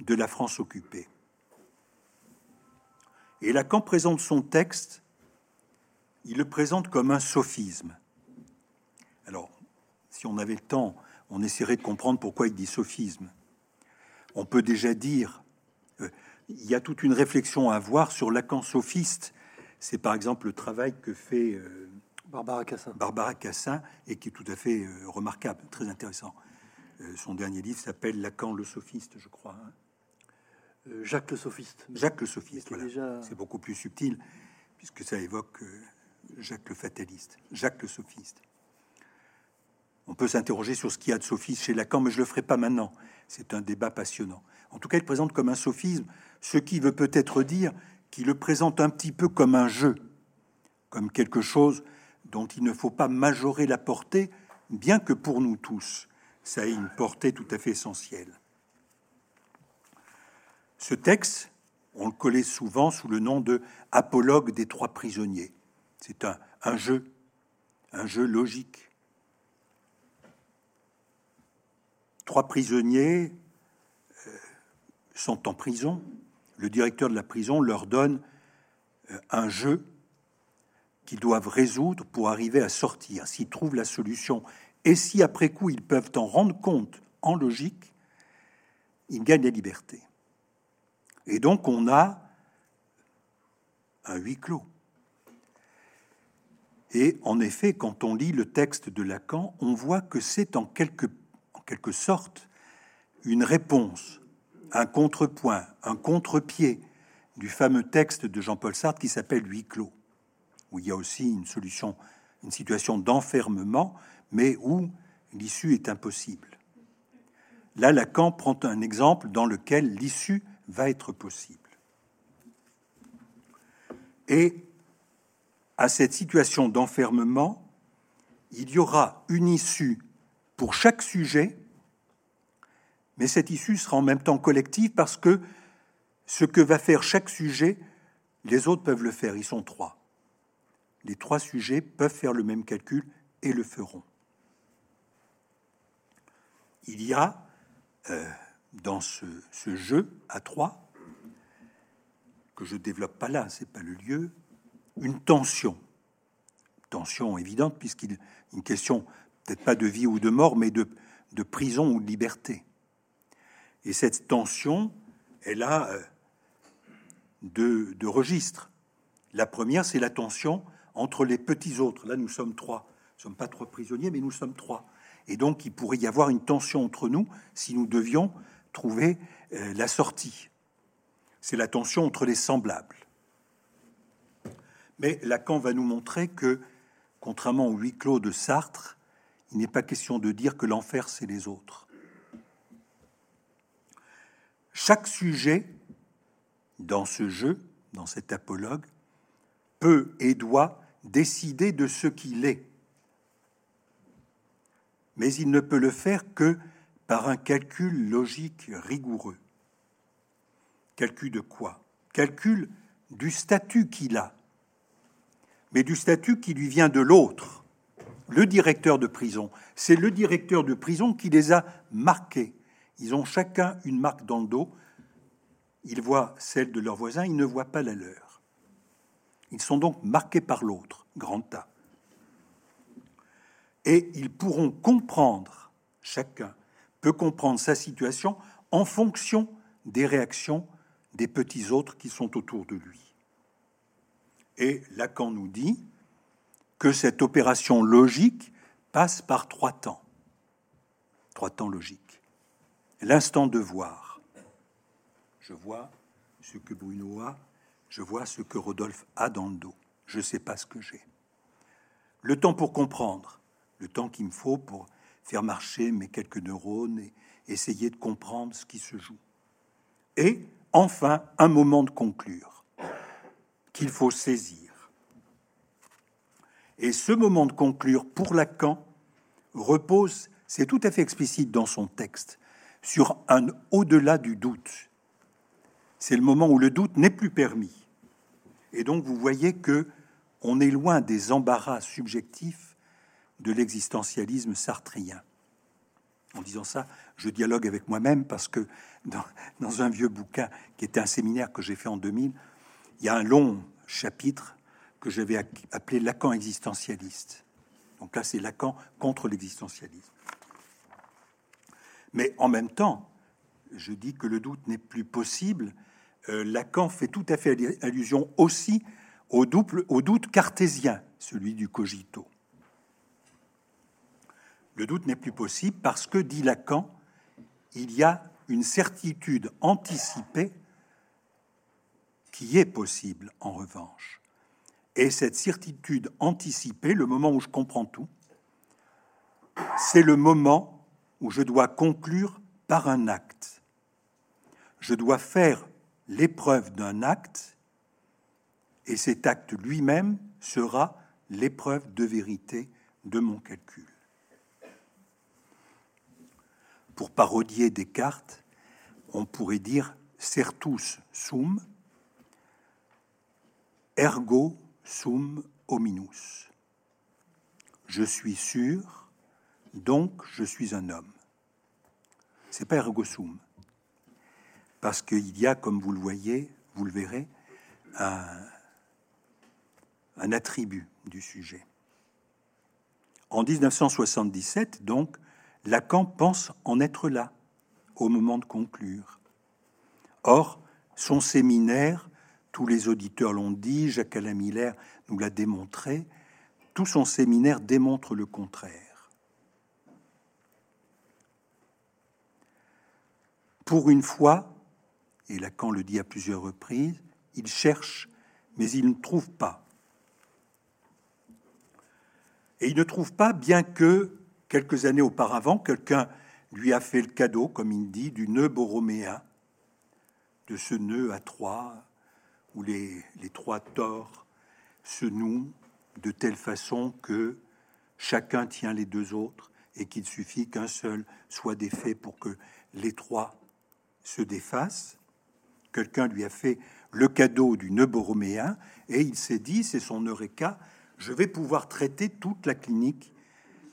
de la France occupée. Et Lacan présente son texte, il le présente comme un sophisme. Alors, si on avait le temps, on essaierait de comprendre pourquoi il dit sophisme. On peut déjà dire, il y a toute une réflexion à avoir sur Lacan sophiste. C'est par exemple le travail que fait euh,
Barbara Cassin.
Barbara Cassin, et qui est tout à fait euh, remarquable, très intéressant. Euh, son dernier livre s'appelle Lacan le sophiste, je crois. Hein.
Jacques le sophiste.
Jacques le sophiste, voilà. C'est beaucoup plus subtil, puisque ça évoque Jacques le fataliste. Jacques le sophiste. On peut s'interroger sur ce qu'il y a de sophiste chez Lacan, mais je le ferai pas maintenant. C'est un débat passionnant. En tout cas, il présente comme un sophisme, ce qui veut peut-être dire qu'il le présente un petit peu comme un jeu, comme quelque chose dont il ne faut pas majorer la portée, bien que pour nous tous, ça ait une portée tout à fait essentielle. Ce texte, on le collait souvent sous le nom de apologue des trois prisonniers. C'est un, jeu, un jeu logique. Trois prisonniers euh, sont en prison. Le directeur de la prison leur donne euh, un jeu qu'ils doivent résoudre pour arriver à sortir, s'ils trouvent la solution, et si après coup ils peuvent en rendre compte en logique, ils gagnent la liberté. Et donc on a un huis clos. Et en effet, quand on lit le texte de Lacan, on voit que c'est en quelque, en quelque sorte une réponse, un contrepoint, un contre-pied du fameux texte de Jean-Paul Sartre qui s'appelle Huis clos où il y a aussi une solution, une situation d'enfermement, mais où l'issue est impossible. Là, Lacan prend un exemple dans lequel l'issue va être possible. Et à cette situation d'enfermement, il y aura une issue pour chaque sujet, mais cette issue sera en même temps collective parce que ce que va faire chaque sujet, les autres peuvent le faire, ils sont trois les trois sujets peuvent faire le même calcul et le feront. il y a euh, dans ce, jeu à trois, que je développe pas là, c'est pas le lieu, une tension. Tension évidente, puisqu'il une question peut-être pas de vie ou de mort, mais de, de prison ou de liberté. Et cette tension, elle a euh, deux, registres. La première, c'est la tension entre les petits autres. Là, nous sommes trois. Nous ne sommes pas trois prisonniers, mais nous sommes trois. Et donc, il pourrait y avoir une tension entre nous si nous devions trouver euh, la sortie. C'est la tension entre les semblables. Mais Lacan va nous montrer que, contrairement au huis clos de Sartre, il n'est pas question de dire que l'enfer, c'est les autres. Chaque sujet dans ce jeu, dans cet apologue, peut et doit décider de ce qu'il est. Mais il ne peut le faire que par un calcul logique rigoureux. Calcul de quoi? Calcul du statut qu'il a, mais du statut qui lui vient de l'autre, le directeur de prison. C'est le directeur de prison qui les a marqués. Ils ont chacun une marque dans le dos. Ils voient celle de leur voisin, ils ne voient pas la leur. Ils sont donc marqués par l'autre, grand A. Et ils pourront comprendre chacun peut comprendre sa situation en fonction des réactions des petits autres qui sont autour de lui. Et Lacan nous dit que cette opération logique passe par trois temps. Trois temps logiques. L'instant de voir. Je vois ce que Bruno a, je vois ce que Rodolphe a dans le dos. Je ne sais pas ce que j'ai. Le temps pour comprendre, le temps qu'il me faut pour faire marcher mes quelques neurones et essayer de comprendre ce qui se joue. Et enfin, un moment de conclure qu'il faut saisir. Et ce moment de conclure, pour Lacan, repose, c'est tout à fait explicite dans son texte, sur un au-delà du doute. C'est le moment où le doute n'est plus permis. Et donc vous voyez que on est loin des embarras subjectifs de l'existentialisme sartrien. En disant ça, je dialogue avec moi-même parce que dans, un vieux bouquin qui était un séminaire que j'ai fait en 2000, il y a un long chapitre que j'avais appelé Lacan existentialiste. Donc là, c'est Lacan contre l'existentialisme. Mais en même temps, je dis que le doute n'est plus possible. Euh, Lacan fait tout à fait allusion aussi au, au doute cartésien, celui du cogito. Le doute n'est plus possible parce que, dit Lacan, il y a une certitude anticipée qui est possible en revanche. Et cette certitude anticipée, le moment où je comprends tout, c'est le moment où je dois conclure par un acte. Je dois faire l'épreuve d'un acte, et cet acte lui-même sera l'épreuve de vérité de mon calcul pour parodier Descartes, on pourrait dire certus sum, ergo sum hominus. Je suis sûr, donc je suis un homme. C'est pas ergo sum, parce qu'il y a, comme vous le voyez, vous le verrez, un, un attribut du sujet. En 1977, donc, Lacan pense en être là, au moment de conclure. Or, son séminaire, tous les auditeurs l'ont dit, Jacques Alain Miller nous l'a démontré, tout son séminaire démontre le contraire. Pour une fois, et Lacan le dit à plusieurs reprises, il cherche, mais il ne trouve pas. Et il ne trouve pas, bien que Quelques années auparavant, quelqu'un lui a fait le cadeau, comme il dit, du nœud borroméen, de ce nœud à trois, où les, les trois torts se nouent de telle façon que chacun tient les deux autres et qu'il suffit qu'un seul soit défait pour que les trois se défassent. Quelqu'un lui a fait le cadeau du nœud borroméen et il s'est dit, c'est son eureka, je vais pouvoir traiter toute la clinique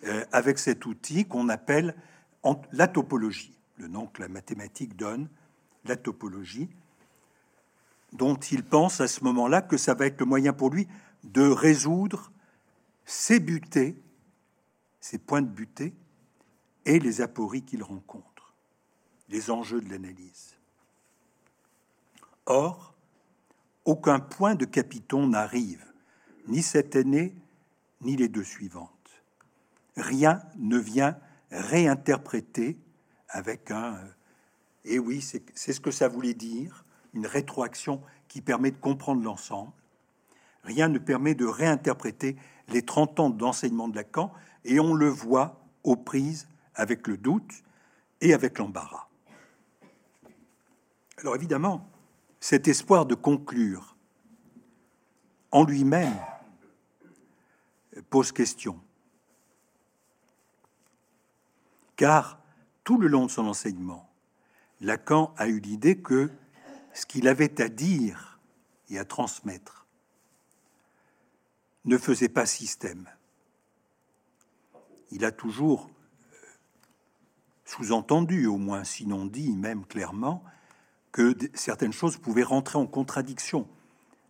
euh, avec cet outil qu'on appelle la topologie, le nom que la mathématique donne, la topologie, dont il pense à ce moment-là que ça va être le moyen pour lui de résoudre ses butées, ses points de butée et les apories qu'il rencontre, les enjeux de l'analyse. Or, aucun point de capiton n'arrive, ni cette année, ni les deux suivantes. Rien ne vient réinterpréter avec un... Euh, et oui, c'est ce que ça voulait dire, une rétroaction qui permet de comprendre l'ensemble. Rien ne permet de réinterpréter les 30 ans d'enseignement de Lacan, et on le voit aux prises avec le doute et avec l'embarras. Alors évidemment, cet espoir de conclure en lui-même pose question. Car tout le long de son enseignement, Lacan a eu l'idée que ce qu'il avait à dire et à transmettre ne faisait pas système. Il a toujours euh, sous-entendu, au moins sinon dit même clairement, que certaines choses pouvaient rentrer en contradiction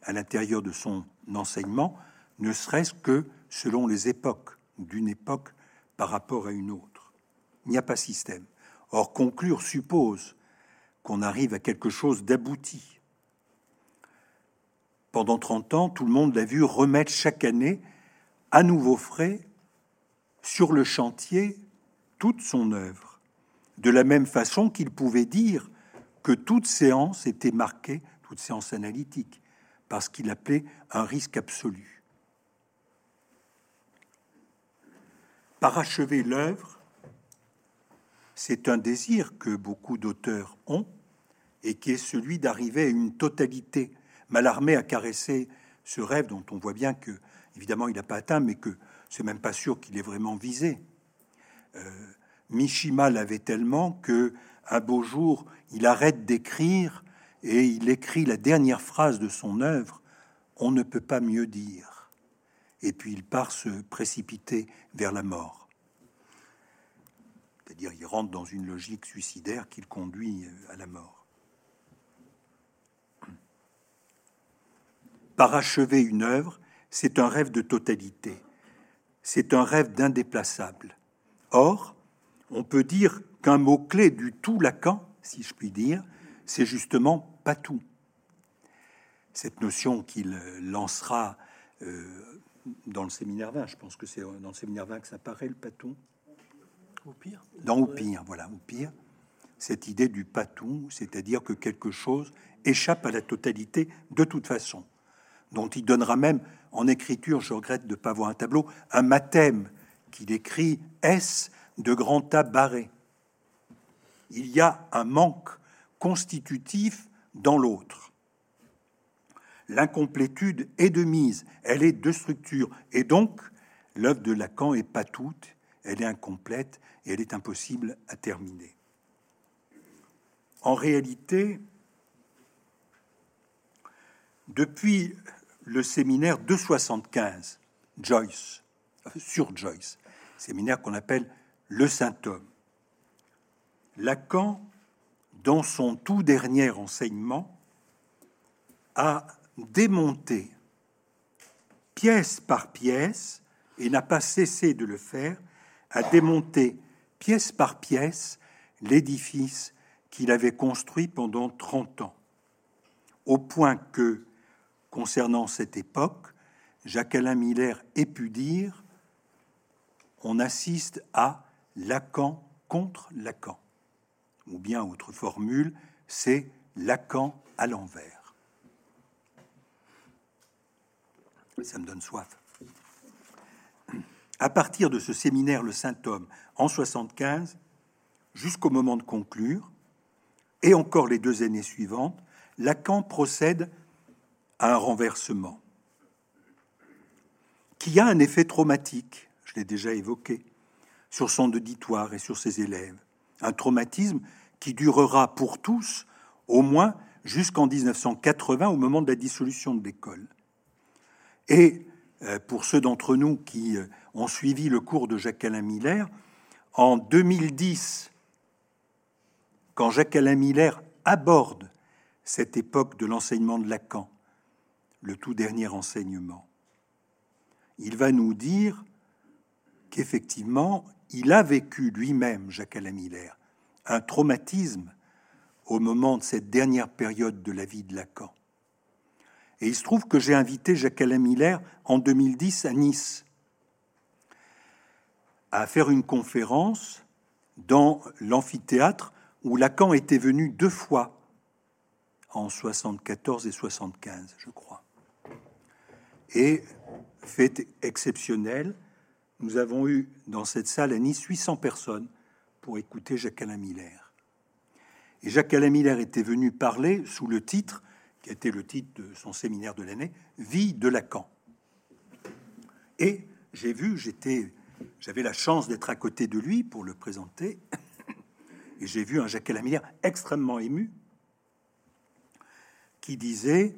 à l'intérieur de son enseignement, ne serait-ce que selon les époques, d'une époque par rapport à une autre. Il n'y a pas système. Or, conclure suppose qu'on arrive à quelque chose d'abouti. Pendant 30 ans, tout le monde l'a vu remettre chaque année, à nouveau frais, sur le chantier toute son œuvre, de la même façon qu'il pouvait dire que toute séance était marquée, toute séance analytique, parce qu'il appelait un risque absolu. Parachever l'œuvre, c'est un désir que beaucoup d'auteurs ont, et qui est celui d'arriver à une totalité. Malarmé a caressé ce rêve dont on voit bien que, évidemment, il n'a pas atteint, mais que c'est même pas sûr qu'il ait vraiment visé. Euh, Mishima l'avait tellement que un beau jour, il arrête d'écrire et il écrit la dernière phrase de son œuvre On ne peut pas mieux dire. Et puis il part se précipiter vers la mort. C'est-à-dire, il rentre dans une logique suicidaire qui le conduit à la mort. Parachever une œuvre, c'est un rêve de totalité, c'est un rêve d'indéplaçable. Or, on peut dire qu'un mot-clé du tout Lacan, si je puis dire, c'est justement pas tout. Cette notion qu'il lancera euh, dans le séminaire 20, je pense que c'est dans le séminaire 20 que ça paraît le patou.
Au pire.
Dans au pire, voilà, au pire. Cette idée du patou, c'est-à-dire que quelque chose échappe à la totalité de toute façon dont il donnera même en écriture, je regrette de ne pas voir un tableau, un mathème qu'il écrit S de grand A barré. Il y a un manque constitutif dans l'autre. L'incomplétude est de mise, elle est de structure, et donc l'œuvre de Lacan est pas toute, elle est incomplète et elle est impossible à terminer. En réalité, depuis le séminaire 275, Joyce, sur Joyce, séminaire qu'on appelle le Saint-Homme. Lacan, dans son tout dernier enseignement, a démonté pièce par pièce, et n'a pas cessé de le faire, a démonté pièce par pièce l'édifice qu'il avait construit pendant 30 ans, au point que concernant cette époque, Jacques-Alain Miller ait pu dire on assiste à Lacan contre Lacan. Ou bien, autre formule, c'est Lacan à l'envers. Ça me donne soif. À partir de ce séminaire Le Saint-Homme en 75, jusqu'au moment de conclure, et encore les deux années suivantes, Lacan procède à un renversement qui a un effet traumatique, je l'ai déjà évoqué, sur son auditoire et sur ses élèves. Un traumatisme qui durera pour tous au moins jusqu'en 1980, au moment de la dissolution de l'école. Et euh, pour ceux d'entre nous qui euh, ont suivi le cours de Jacques-Alain Miller, En 2010, quand Jacques-Alain Miller aborde cette époque de l'enseignement de Lacan, le tout dernier enseignement, il va nous dire qu'effectivement, il a vécu lui-même, Jacques-Alain Miller, un traumatisme au moment de cette dernière période de la vie de Lacan. Et il se trouve que j'ai invité Jacques-Alain Miller en 2010 à Nice à faire une conférence dans l'amphithéâtre où Lacan était venu deux fois, en 74 et 75, je crois. Et fait exceptionnel, nous avons eu dans cette salle à Nice 800 personnes pour écouter Jacques-Alain Miller. Et Jacques-Alain Miller était venu parler sous le titre, qui était le titre de son séminaire de l'année, Vie de Lacan. Et j'ai vu, j'étais, j'avais la chance d'être à côté de lui pour le présenter, et j'ai vu un Jacques-Alain Miller extrêmement ému, qui disait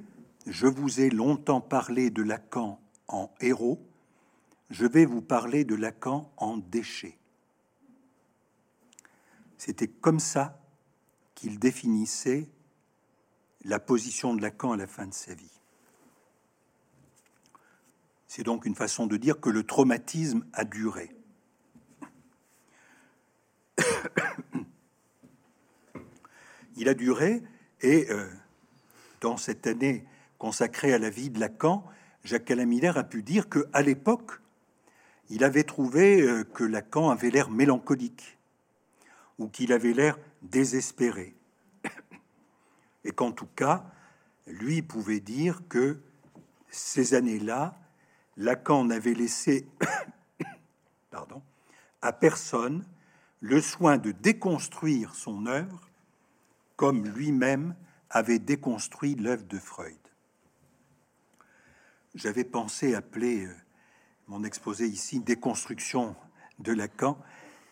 Je vous ai longtemps parlé de Lacan en héros, je vais vous parler de Lacan en déchet. C'était comme ça qu'il définissait la position de Lacan à la fin de sa vie. C'est donc une façon de dire que le traumatisme a duré. Il a duré et euh, dans cette année consacrée à la vie de Lacan, Jacques Alain Miller a pu dire que à l'époque, il avait trouvé euh, que Lacan avait l'air mélancolique ou qu'il avait l'air désespéré. Et qu'en tout cas, lui pouvait dire que ces années-là, Lacan n'avait laissé à personne le soin de déconstruire son œuvre comme lui-même avait déconstruit l'œuvre de Freud. J'avais pensé appeler euh, mon exposé ici Déconstruction de Lacan.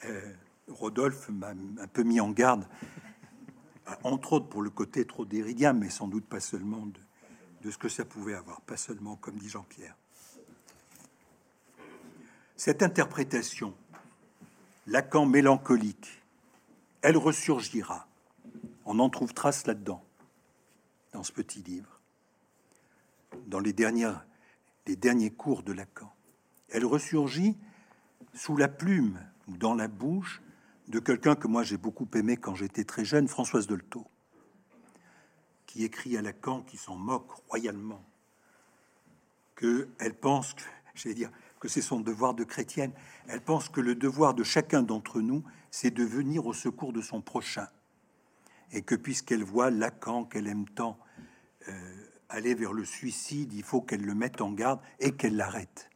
Euh, Rodolphe m'a un peu mis en garde, entre autres pour le côté trop déridien, mais sans doute pas seulement de, ce que ça pouvait avoir, pas seulement comme dit Jean-Pierre. Cette interprétation, Lacan mélancolique, elle ressurgira. On en trouve trace là-dedans, dans ce petit livre, dans les derniers cours de Lacan. Elle ressurgit sous la plume ou dans la bouche de quelqu'un que moi j'ai beaucoup aimé quand j'étais très jeune, Françoise Dolto, qui écrit à Lacan, qui s'en moque royalement, que elle pense, que, dire, que c'est son devoir de chrétienne. Elle pense que le devoir de chacun d'entre nous, c'est de venir au secours de son prochain, et que puisqu'elle voit Lacan qu'elle aime tant, euh, aller vers le suicide, il faut qu'elle le mette en garde et qu'elle l'arrête.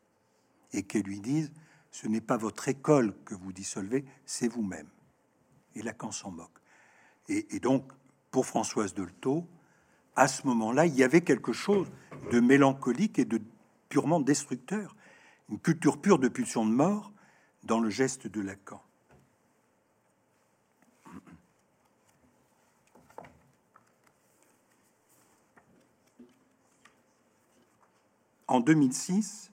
Et qu'elle lui dise, ce n'est pas votre école que vous dissolvez, c'est vous-même. Et Lacan s'en moque. Et, donc, pour Françoise Dolto, à ce moment-là, il y avait quelque chose de mélancolique et de purement destructeur, une culture pure de pulsion de mort dans le geste de Lacan. en 2006,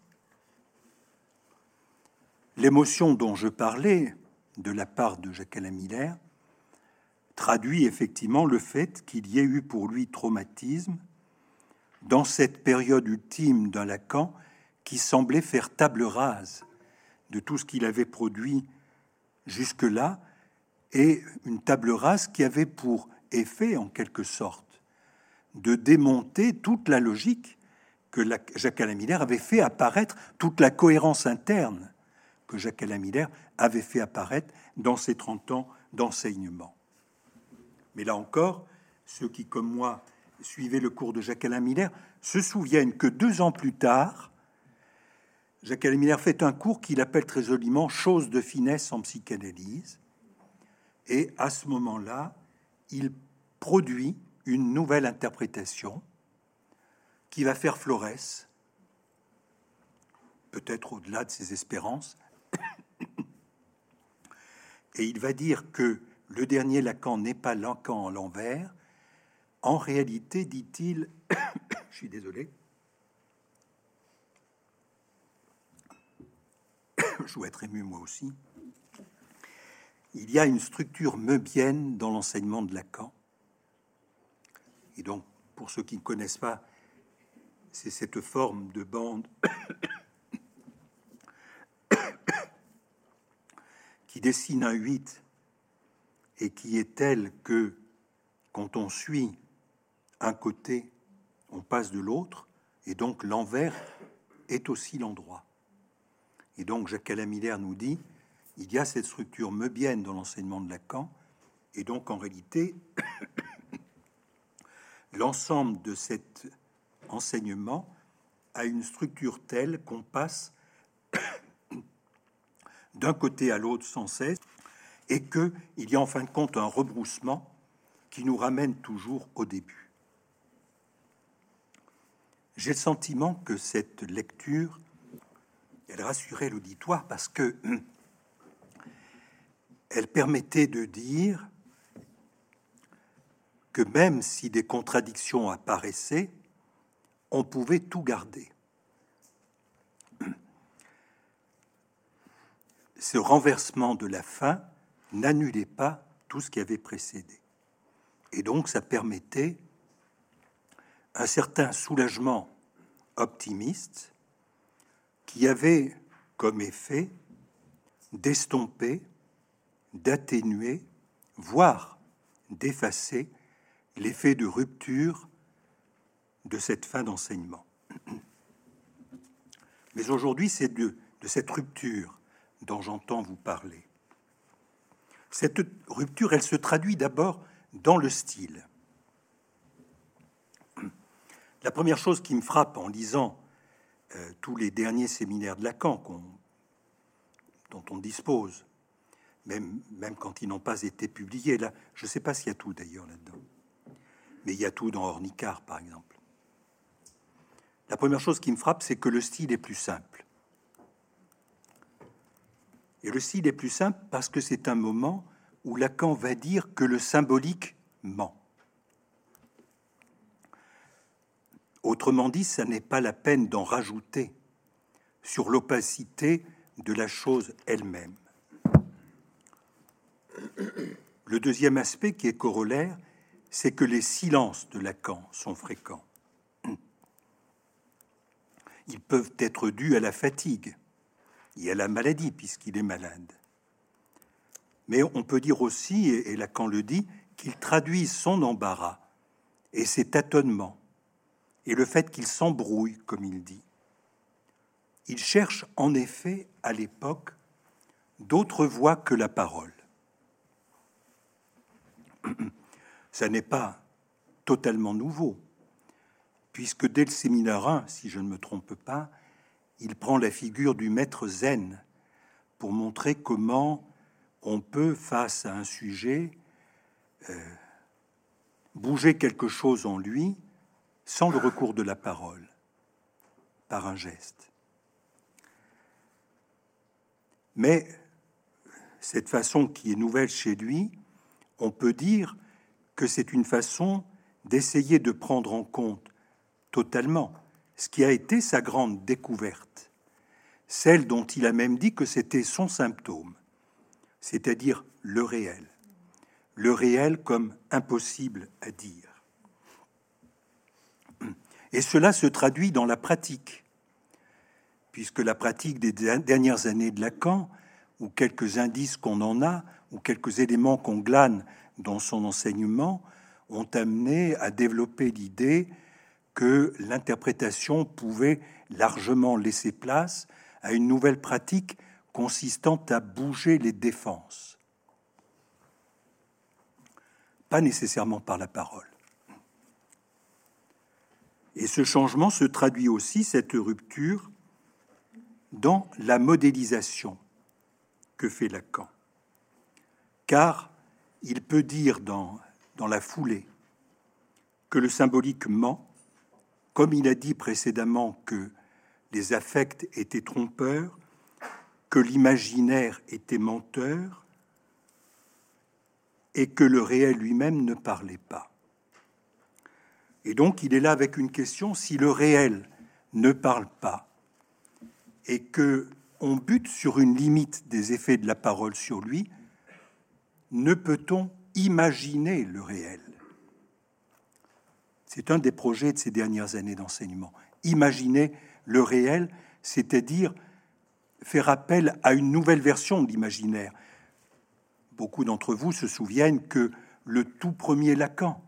l'émotion dont je parlais de la part de Jacques-Alain Miller traduit effectivement le fait qu'il y ait eu pour lui traumatisme dans cette période ultime d'un Lacan qui semblait faire table rase de tout ce qu'il avait produit jusque-là, et une table rase qui avait pour effet, en quelque sorte, de démonter toute la logique que Jacques Alain Miller avait fait apparaître toute la cohérence interne que Jacques Alain Miller avait fait apparaître dans ses 30 ans d'enseignement. Mais là encore, ceux qui, comme moi, suivaient le cours de Jacques Alain Miller se souviennent que deux ans plus tard, Jacques Alain Miller fait un cours qu'il appelle très joliment Chose de finesse en psychanalyse. Et à ce moment-là, il produit une nouvelle interprétation qui va faire Flores, peut-être au-delà de ses espérances, et il va dire que le dernier Lacan n'est pas Lacan en l'envers. En réalité, dit-il, je suis désolé, je dois être ému moi aussi. il y a une structure meubienne dans l'enseignement de Lacan. Et donc, pour ceux qui ne connaissent pas, c'est cette forme de bande qui dessine un 8 et qui est telle que quand on suit un côté, on passe de l'autre, et donc l'envers est aussi l'endroit. Et donc Jacques Alamiller nous dit, il y a cette structure meubienne dans l'enseignement de Lacan, et donc en réalité, l'ensemble de cet enseignement a une structure telle qu'on passe d'un côté à l'autre sans cesse, et qu'il y a en fin de compte un rebroussement qui nous ramène toujours au début. J'ai le sentiment que cette lecture, elle rassurait l'auditoire parce que elle permettait de dire que même si des contradictions apparaissaient, on pouvait tout garder. Ce renversement de la fin n'annulait pas tout ce qui avait précédé. Et donc ça permettait un certain soulagement optimiste qui avait comme effet d'estomper, d'atténuer, voire d'effacer l'effet de rupture de cette fin d'enseignement. Mais aujourd'hui, c'est de, de cette rupture dont j'entends vous parler. Cette rupture, elle se traduit d'abord dans le style. La première chose qui me frappe en lisant euh, tous les derniers séminaires de Lacan dont on dispose, même, quand ils n'ont pas été publiés, là, je ne sais pas s'il y a tout d'ailleurs là-dedans, mais il y a tout dans Ornicard, par exemple. La première chose qui me frappe, c'est que le style est plus simple. Et le style est plus simple parce que c'est un moment où Lacan va dire que le symbolique ment. Autrement dit, ça n'est pas la peine d'en rajouter sur l'opacité de la chose elle-même. Le deuxième aspect qui est corollaire, c'est que les silences de Lacan sont fréquents. Ils peuvent être dus à la fatigue et à la maladie, puisqu'il est malade. Mais on peut dire aussi, et Lacan le dit, qu'il traduit son embarras et ses tâtonnements et le fait qu'il s'embrouille, comme il dit. Il cherche en effet à l'époque d'autres voix que la parole. Ça n'est pas totalement nouveau, puisque dès le séminaire 1, si je ne me trompe pas, il prend la figure du maître zen pour montrer comment on peut, face à un sujet, euh, bouger quelque chose en lui sans le recours de la parole, par un geste. Mais cette façon qui est nouvelle chez lui, on peut dire que c'est une façon d'essayer de prendre en compte totalement ce qui a été sa grande découverte, celle dont il a même dit que c'était son symptôme, c'est-à-dire le réel, le réel comme impossible à dire. Et cela se traduit dans la pratique, puisque la pratique des dernières années de Lacan, ou quelques indices qu'on en a, ou quelques éléments qu'on glane dans son enseignement, ont amené à développer l'idée que l'interprétation pouvait largement laisser place à une nouvelle pratique consistant à bouger les défenses. Pas nécessairement par la parole. Et ce changement se traduit aussi, cette rupture, dans la modélisation que fait Lacan. Car il peut dire dans, dans la foulée que le symbolique ment, comme il a dit précédemment que les affects étaient trompeurs, que l'imaginaire était menteur, et que le réel lui-même ne parlait pas. Et donc il est là avec une question, si le réel ne parle pas et que on bute sur une limite des effets de la parole sur lui, ne peut-on imaginer le réel? C'est un des projets de ces dernières années d'enseignement. Imaginer le réel, c'est-à-dire faire appel à une nouvelle version de l'imaginaire. Beaucoup d'entre vous se souviennent que le tout premier Lacan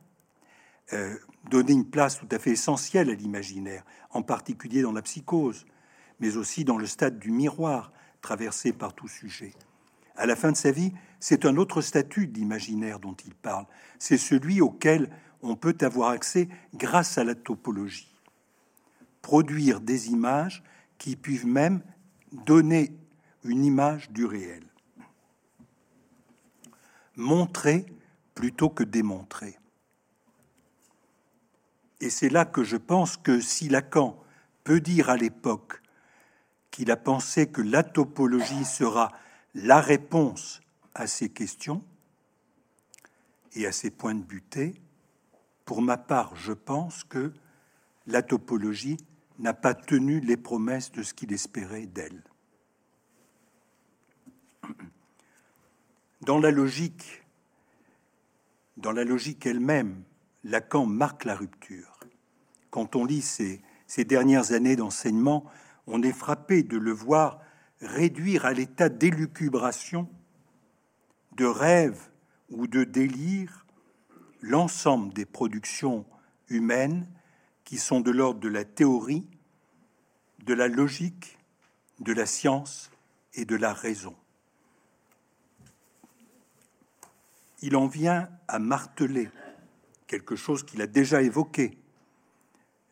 euh, donnait une place tout à fait essentielle à l'imaginaire, en particulier dans la psychose, mais aussi dans le stade du miroir traversé par tout sujet. À la fin de sa vie, c'est un autre statut d'imaginaire dont il parle. C'est celui auquel on peut avoir accès grâce à la topologie. Produire des images qui puissent même donner une image du réel. Montrer plutôt que démontrer. Et c'est là que je pense que si Lacan peut dire à l'époque qu'il a pensé que la topologie sera la réponse à ces questions et à ces points de butée, pour ma part, je pense que la topologie n'a pas tenu les promesses de ce qu'il espérait d'elle. Dans la logique, dans la logique elle-même, Lacan marque la rupture. Quand on lit ces dernières années d'enseignement, on est frappé de le voir réduire à l'état d'élucubration, de rêve ou de délire l'ensemble des productions humaines qui sont de l'ordre de la théorie, de la logique, de la science et de la raison. Il en vient à marteler quelque chose qu'il a déjà évoqué,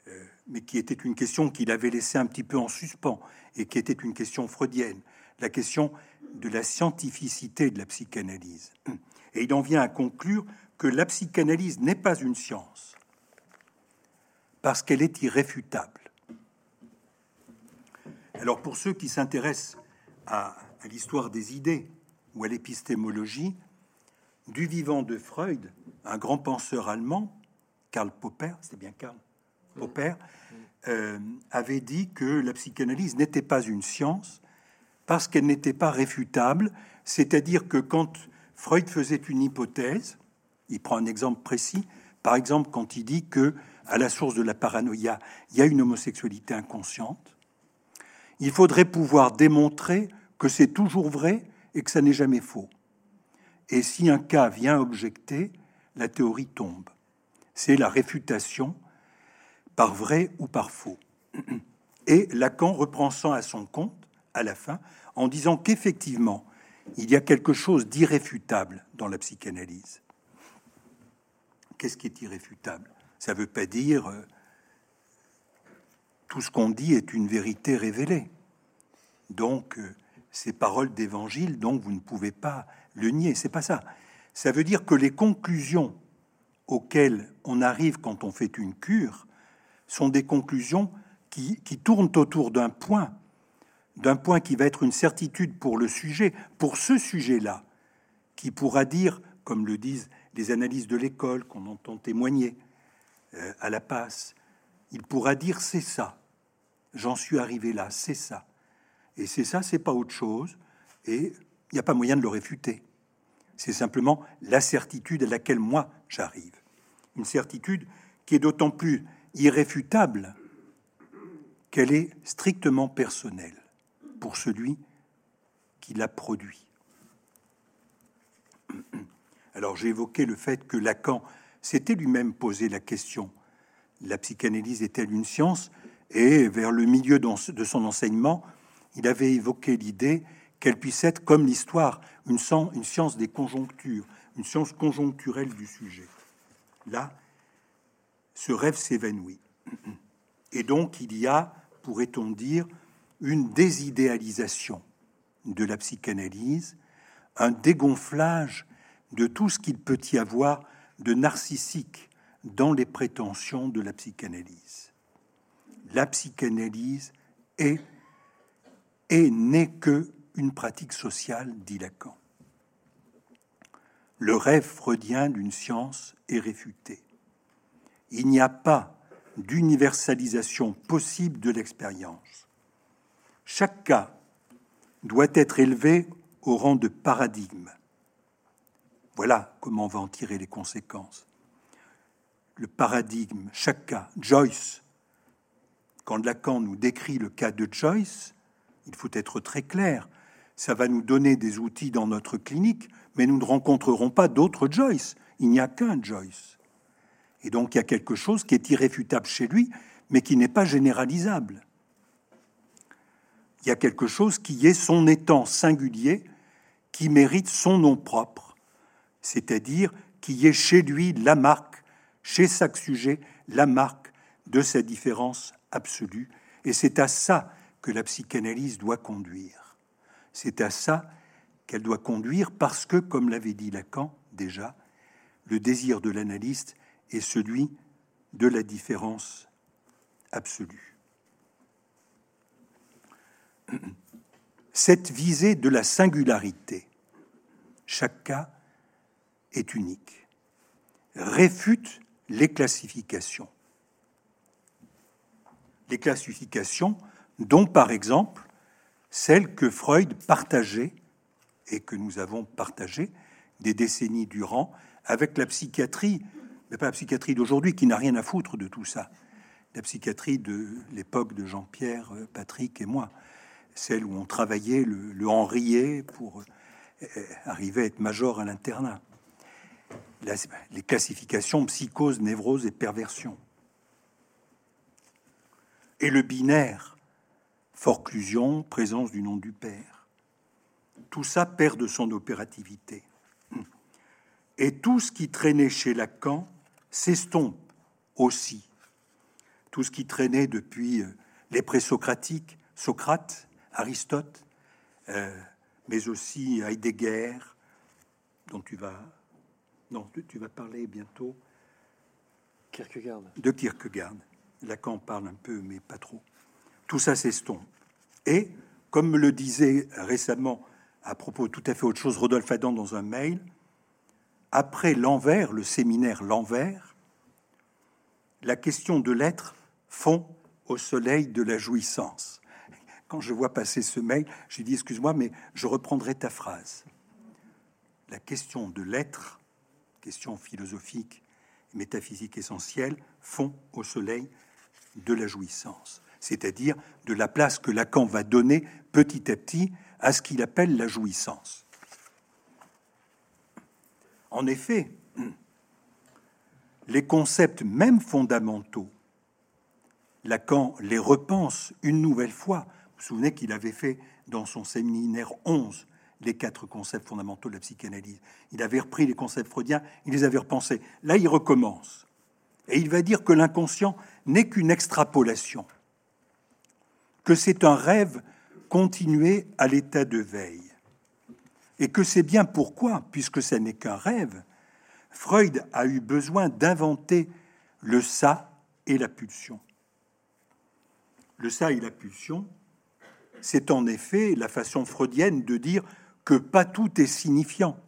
euh, mais qui était une question qu'il avait laissée un petit peu en suspens et qui était une question freudienne, la question de la scientificité de la psychanalyse. Et il en vient à conclure que la psychanalyse n'est pas une science, parce qu'elle est irréfutable. Alors pour ceux qui s'intéressent à, l'histoire des idées ou à l'épistémologie, du vivant de Freud, un grand penseur allemand, Karl Popper, c'était bien Karl Popper, euh, avait dit que la psychanalyse n'était pas une science parce qu'elle n'était pas réfutable, c'est-à-dire que quand Freud faisait une hypothèse, il prend un exemple précis, par exemple quand il dit que à la source de la paranoïa, il y a une homosexualité inconsciente, il faudrait pouvoir démontrer que c'est toujours vrai et que ça n'est jamais faux. Et si un cas vient objecter, la théorie tombe. C'est la réfutation par vrai ou par faux. Et Lacan reprend ça à son compte à la fin en disant qu'effectivement, il y a quelque chose d'irréfutable dans la psychanalyse. Qu'est-ce qui est irréfutable? Ça ne veut pas dire euh, tout ce qu'on dit est une vérité révélée. Donc, euh, ces paroles d'évangile, donc vous ne pouvez pas le nier. C'est pas ça. Ça veut dire que les conclusions auxquelles on arrive quand on fait une cure sont des conclusions qui, tournent autour d'un point, d'un point qui va être une certitude pour le sujet, pour ce sujet-là, qui pourra dire, comme le disent les analyses de l'école qu'on entend témoigner euh, à la passe, il pourra dire c'est ça, j'en suis arrivé là, c'est ça. Et c'est ça, c'est pas autre chose, et il n'y a pas moyen de le réfuter. C'est simplement la certitude à laquelle moi j'arrive. Une certitude qui est d'autant plus irréfutable qu'elle est strictement personnelle pour celui qui l'a produit. Alors j'ai évoqué le fait que Lacan s'était lui-même posé la question la psychanalyse est-elle une science? Et vers le milieu de son enseignement, il avait évoqué l'idée qu'elle puisse être comme l'histoire, une, science des conjonctures, une science conjoncturelle du sujet. Là, ce rêve s'évanouit. Et donc il y a, pourrait-on dire, une désidéalisation de la psychanalyse, un dégonflage de tout ce qu'il peut y avoir de narcissique dans les prétentions de la psychanalyse. La psychanalyse est et n'est que une pratique sociale, dit Lacan. Le rêve freudien d'une science est réfuté il n'y a pas d'universalisation possible de l'expérience. Chaque cas doit être élevé au rang de paradigme. Voilà comment on va en tirer les conséquences. Le paradigme, chaque cas, Joyce, quand Lacan nous décrit le cas de Joyce, il faut être très clair. Ça va nous donner des outils dans notre clinique, mais nous ne rencontrerons pas d'autres Joyce. Il n'y a qu'un Joyce. Et donc il y a quelque chose qui est irréfutable chez lui, mais qui n'est pas généralisable. Il y a quelque chose qui est son étant singulier, qui mérite son nom propre, c'est-à-dire qui est chez lui la marque, chez chaque sujet, la marque de sa différence absolue. Et c'est à ça que la psychanalyse doit conduire. C'est à ça qu'elle doit conduire parce que, comme l'avait dit Lacan déjà, le désir de l'analyste est celui de la différence absolue. Cette visée de la singularité, chaque cas unique, réfute les classifications. Les classifications dont, par exemple, celle que Freud partageait et que nous avons partagée des décennies durant avec la psychiatrie, mais pas la psychiatrie d'aujourd'hui qui n'a rien à foutre de tout ça, la psychiatrie de l'époque de Jean-Pierre, euh, Patrick et moi, celle où on travaillait le, le pour euh, arriver à être major à l'internat. Les classifications psychose, névrose et perversion. Et le binaire, forclusion, présence du nom du Père. Tout ça perd de son opérativité. Et tout ce qui traînait chez Lacan s'estompe aussi. Tout ce qui traînait depuis euh, les présocratiques, Socrate, Aristote, euh, mais aussi Heidegger, dont tu vas, non, tu vas parler bientôt.
Kierkegaard.
De Kierkegaard. Lacan parle un peu, mais pas trop tout ça s'estompe. Et, comme me le disait récemment, à propos tout à fait autre chose, Rodolphe Adam dans un mail, après l'envers, le séminaire l'envers, la question de l'être fond au soleil de la jouissance. Quand je vois passer ce mail, j'ai dit excuse-moi, mais je reprendrai ta phrase. La question de l'être, question philosophique et métaphysique essentielle, fond au soleil de la jouissance c'est-à-dire de la place que Lacan va donner petit à petit à ce qu'il appelle la jouissance. En effet, les concepts même fondamentaux, Lacan les repense une nouvelle fois. Vous vous souvenez qu'il avait fait dans son séminaire 11 les quatre concepts fondamentaux de la psychanalyse. Il avait repris les concepts freudiens, il les avait repensés. Là, il recommence. Et il va dire que l'inconscient n'est qu'une extrapolation que c'est un rêve continué à l'état de veille. Et que c'est bien pourquoi, puisque ce n'est qu'un rêve, Freud a eu besoin d'inventer le ça et la pulsion. Le ça et la pulsion, c'est en effet la façon freudienne de dire que pas tout est signifiant,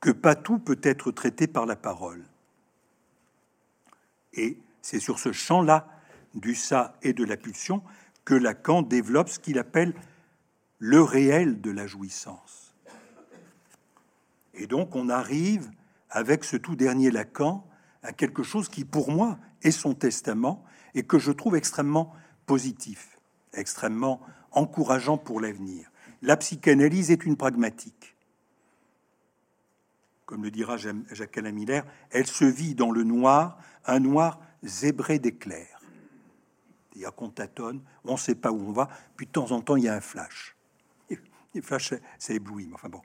que pas tout peut être traité par la parole. Et c'est sur ce champ-là du ça et de la pulsion que Lacan développe ce qu'il appelle le réel de la jouissance. Et donc on arrive avec ce tout dernier Lacan à quelque chose qui pour moi est son testament et que je trouve extrêmement positif, extrêmement encourageant pour l'avenir. La psychanalyse est une pragmatique. Comme le dira Jacques Alain Miller, elle se vit dans le noir, un noir zébré d'éclairs il y a qu'on tâtonne, on ne sait pas où on va, puis de temps en temps, il y a un flash. Et flash, ça éblouit, mais enfin bon.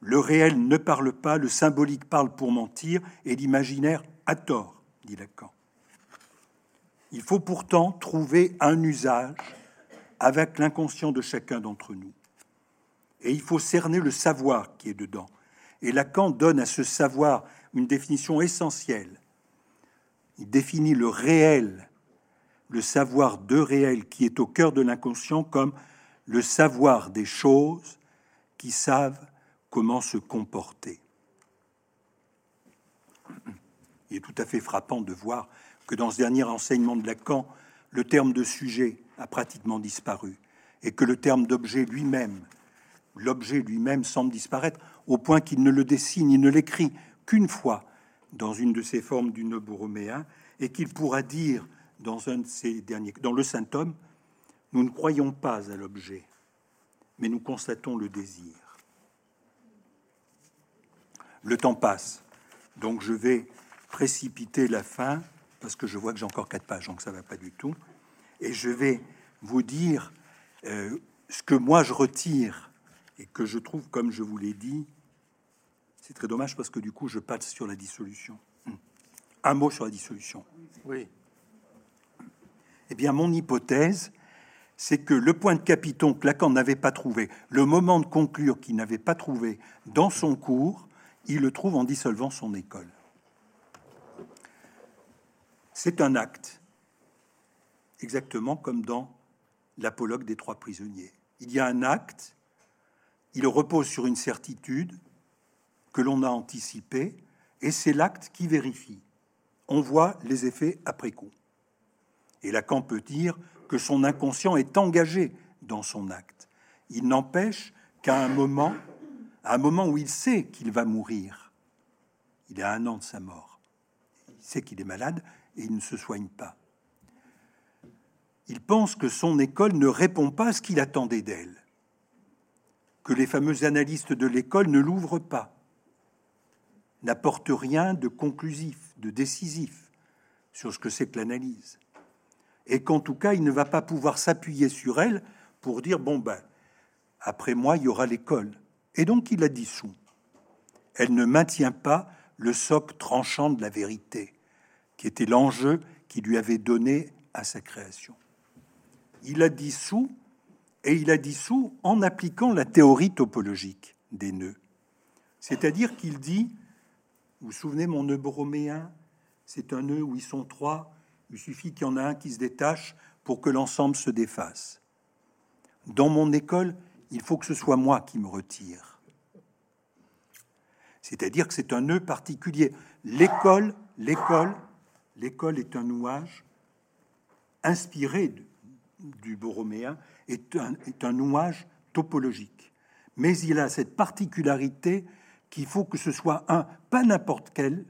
Le réel ne parle pas, le symbolique parle pour mentir, et l'imaginaire a tort, dit Lacan. Il faut pourtant trouver un usage avec l'inconscient de chacun d'entre nous. Et il faut cerner le savoir qui est dedans. Et Lacan donne à ce savoir une définition essentielle. Il définit le réel le savoir de réel qui est au cœur de l'inconscient comme le savoir des choses qui savent comment se comporter. Il est tout à fait frappant de voir que dans ce dernier enseignement de Lacan, le terme de sujet a pratiquement disparu et que le terme d'objet lui-même, l'objet lui-même semble disparaître au point qu'il ne le dessine, il ne l'écrit qu'une fois dans une de ses formes du Borroméen, et qu'il pourra dire dans un de ses derniers, dans le saint homme, nous ne croyons pas à l'objet, mais nous constatons le désir. Le temps passe, donc je vais précipiter la fin parce que je vois que j'ai encore quatre pages, donc ça va pas du tout. Et je vais vous dire euh, ce que moi je retire et que je trouve, comme je vous l'ai dit, c'est très dommage parce que du coup je passe sur la dissolution. Hmm. Un mot sur la dissolution.
Oui.
Eh bien, mon hypothèse, c'est que le point de capiton que Lacan n'avait pas trouvé, le moment de conclure qu'il n'avait pas trouvé dans son cours, il le trouve en dissolvant son école. C'est un acte, exactement comme dans l'apologue des trois prisonniers. Il y a un acte, il repose sur une certitude que l'on a anticipée, et c'est l'acte qui vérifie. On voit les effets après coup. Et Lacan peut dire que son inconscient est engagé dans son acte. Il n'empêche qu'à un moment, à un moment où il sait qu'il va mourir, il à un an de sa mort, il sait qu'il est malade, il ne se soigne pas. Il pense que son école ne répond pas à ce qu'il attendait d'elle, que les fameux analystes de l'école ne l'ouvrent pas, n'apportent rien de conclusif, de décisif sur ce que c'est que l'analyse, et qu'en tout cas, il ne va pas pouvoir s'appuyer sur elle pour dire, bon ben, après moi, il y aura l'école. Et donc, il la dissout. Elle ne maintient pas le socle tranchant de la vérité qui était l'enjeu qui lui avait donné à sa création. Il a dissous, et il a dissous en appliquant la théorie topologique des nœuds. C'est-à-dire qu'il dit, vous vous souvenez mon nœud broméen, c'est un nœud où ils sont trois, il suffit qu'il y en a un qui se détache pour que l'ensemble se défasse. Dans mon école, il faut que ce soit moi qui me retire. C'est-à-dire que c'est un nœud particulier. L'école, l'école, l'école est un nouage inspiré du borroméen, est un, est un nouage topologique. Mais il a cette particularité qu'il faut que ce soit un, pas n'importe quel,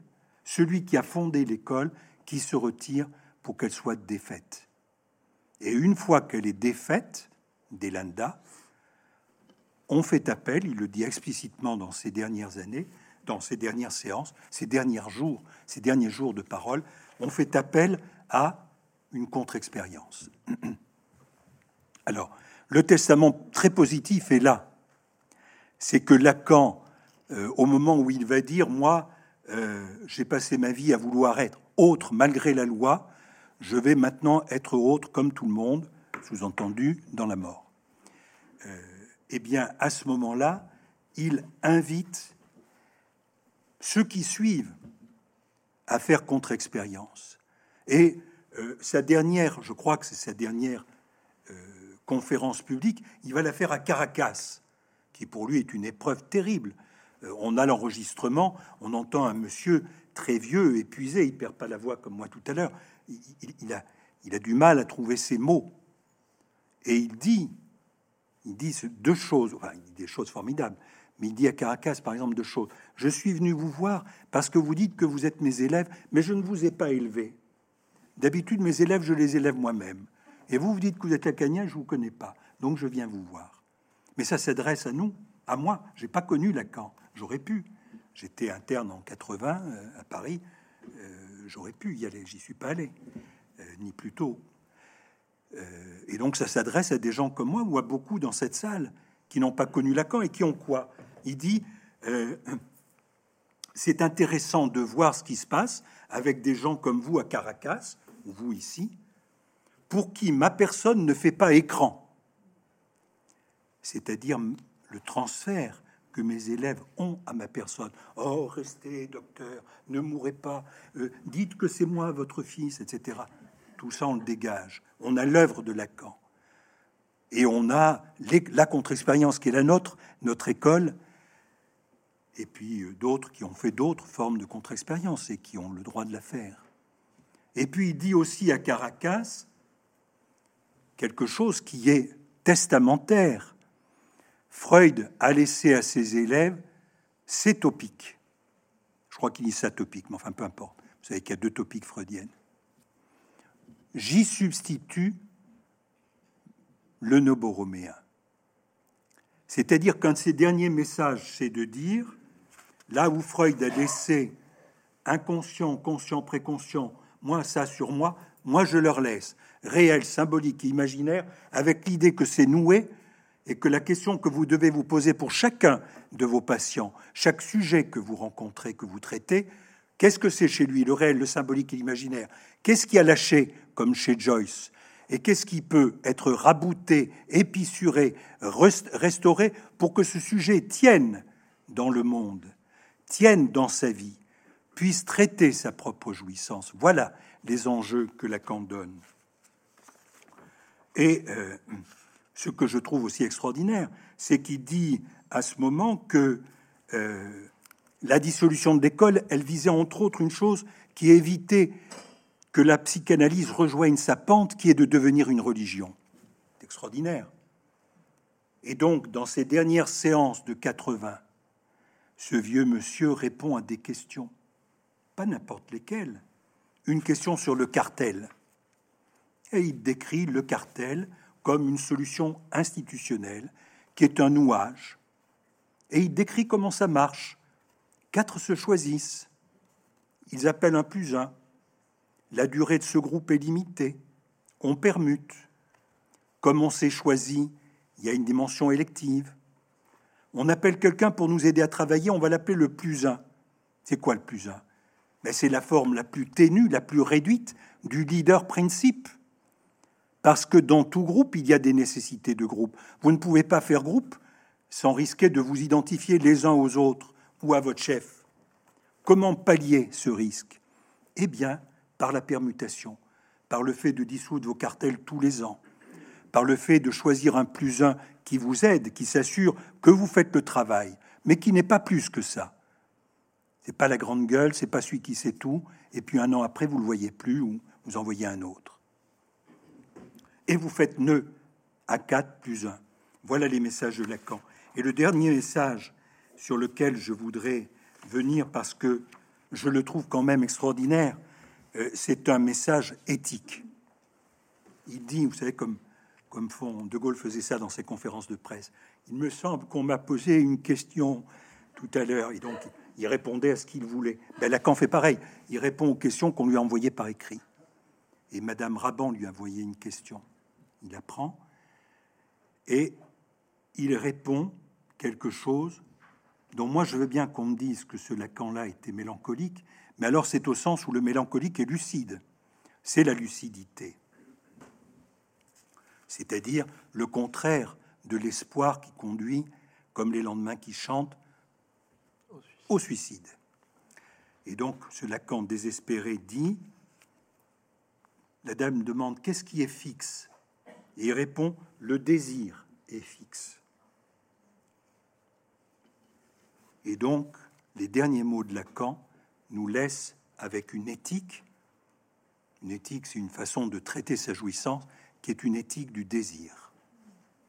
celui qui a fondé l'école, qui se retire pour qu'elle soit défaite. Et une fois qu'elle est défaite, d'Elanda, on fait appel, il le dit explicitement dans ces dernières années, dans ces dernières séances, ces derniers jours, ces derniers jours de parole, on fait appel à une contre-expérience. Alors, le testament très positif est là. C'est que Lacan, euh, au moment où il va dire, moi, euh, j'ai passé ma vie à vouloir être autre malgré la loi, je vais maintenant être autre comme tout le monde, sous-entendu dans la mort. Euh, eh bien, à ce moment-là, il invite ceux qui suivent à faire contre-expérience. Et euh, sa dernière, je crois que c'est sa dernière euh, conférence publique, il va la faire à Caracas, qui pour lui est une épreuve terrible. Euh, on a l'enregistrement, on entend un monsieur très vieux, épuisé, il perd pas la voix comme moi tout à l'heure, il, a, il a du mal à trouver ses mots. Et il dit, il dit deux choses, enfin, il dit des choses formidables. Mais à Caracas, par exemple, deux choses. Je suis venu vous voir parce que vous dites que vous êtes mes élèves, mais je ne vous ai pas élevé. D'habitude, mes élèves, je les élève moi-même. Et vous, vous dites que vous êtes lacanien, je vous connais pas. Donc, je viens vous voir. Mais ça s'adresse à nous, à moi. J'ai pas connu Lacan. J'aurais pu. J'étais interne en 80 euh, à Paris. Euh, j'aurais pu y aller. J'y suis pas allé, euh, ni plus tôt. et donc, ça s'adresse à des gens comme moi ou à beaucoup dans cette salle qui n'ont pas connu Lacan et qui ont quoi? Il dit euh, c'est intéressant de voir ce qui se passe avec des gens comme vous à Caracas, ou vous ici, pour qui ma personne ne fait pas écran. C'est-à-dire le transfert que mes élèves ont à ma personne. Oh, restez, docteur, ne mourrez pas, euh, dites que c'est moi, votre fils, etc. Tout ça, on le dégage. On a l'œuvre de Lacan. Et on a la contre-expérience qui est la nôtre, notre école, et puis euh, d'autres qui ont fait d'autres formes de contre-expérience et qui ont le droit de la faire. Et puis il dit aussi à Caracas quelque chose qui est testamentaire. Freud a laissé à ses élèves ces topiques. Je crois qu'il dit ça topique, mais enfin peu importe. Vous savez qu'il y a deux topiques freudiennes. J'y substitue le noboroméen. C'est-à-dire qu'un de ses derniers messages, c'est de dire, là où Freud a laissé inconscient, conscient, préconscient, moi ça sur moi, moi je leur laisse, réel, symbolique, imaginaire, avec l'idée que c'est noué et que la question que vous devez vous poser pour chacun de vos patients, chaque sujet que vous rencontrez, que vous traitez, qu'est-ce que c'est chez lui, le réel, le symbolique et l'imaginaire? Qu'est-ce qui a lâché, comme chez Joyce? Et qu'est-ce qui peut être rabouté, épissuré, restauré pour que ce sujet tienne dans le monde, tienne dans sa vie, puisse traiter sa propre jouissance Voilà les enjeux que Lacan donne. Et euh, ce que je trouve aussi extraordinaire, c'est qu'il dit à ce moment que euh, la dissolution de l'école, elle visait entre autres une chose qui évitait que la psychanalyse rejoigne sa pente, qui est de devenir une religion. C'est extraordinaire. Et donc, dans ces dernières séances de 80, ce vieux monsieur répond à des questions, pas n'importe lesquelles, une question sur le cartel. Et il décrit le cartel comme une solution institutionnelle qui est un nouage. Et il décrit comment ça marche. Quatre se choisissent. Ils appellent un plus un. La durée de ce groupe est limitée. On permute. Comme on s'est choisi, il y a une dimension élective. On appelle quelqu'un pour nous aider à travailler, on va l'appeler le plus un. C'est quoi le plus un? Mais c'est la forme la plus ténue, la plus réduite du leader principe. Parce que dans tout groupe, il y a des nécessités de groupe. Vous ne pouvez pas faire groupe sans risquer de vous identifier les uns aux autres ou à votre chef. Comment pallier ce risque? Eh bien, par la permutation, par le fait de dissoudre vos cartels tous les ans, par le fait de choisir un plus un qui vous aide, qui s'assure que vous faites le travail, mais qui n'est pas plus que ça. C'est pas la grande gueule, c'est pas celui qui sait tout, et puis un an après vous le voyez plus ou vous envoyez un autre et vous faites nœud à 4 plus 1. Voilà les messages de Lacan. Et le dernier message sur lequel je voudrais venir parce que je le trouve quand même extraordinaire, euh, c'est un message éthique. Il dit, vous savez, comme, comme font, De Gaulle faisait ça dans ses conférences de presse, il me semble qu'on m'a posé une question tout à l'heure, et donc il répondait à ce qu'il voulait. Ben, Lacan fait pareil, il répond aux questions qu'on lui a envoyées par écrit. Et Madame Raban lui a envoyé une question il apprend, et il répond quelque chose dont moi je veux bien qu'on me dise que ce Lacan-là était mélancolique, mais alors c'est au sens où le mélancolique est lucide, c'est la lucidité. C'est-à-dire le contraire de l'espoir qui conduit, comme les lendemains qui chantent, au suicide. Et donc ce Lacan désespéré dit, la dame demande qu'est-ce qui est fixe? Et il répond Le désir est fixe. Et donc, les derniers mots de Lacan nous laissent avec une éthique. Une éthique, c'est une façon de traiter sa jouissance qui est une éthique du désir.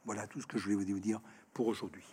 Voilà tout ce que je voulais vous dire pour aujourd'hui.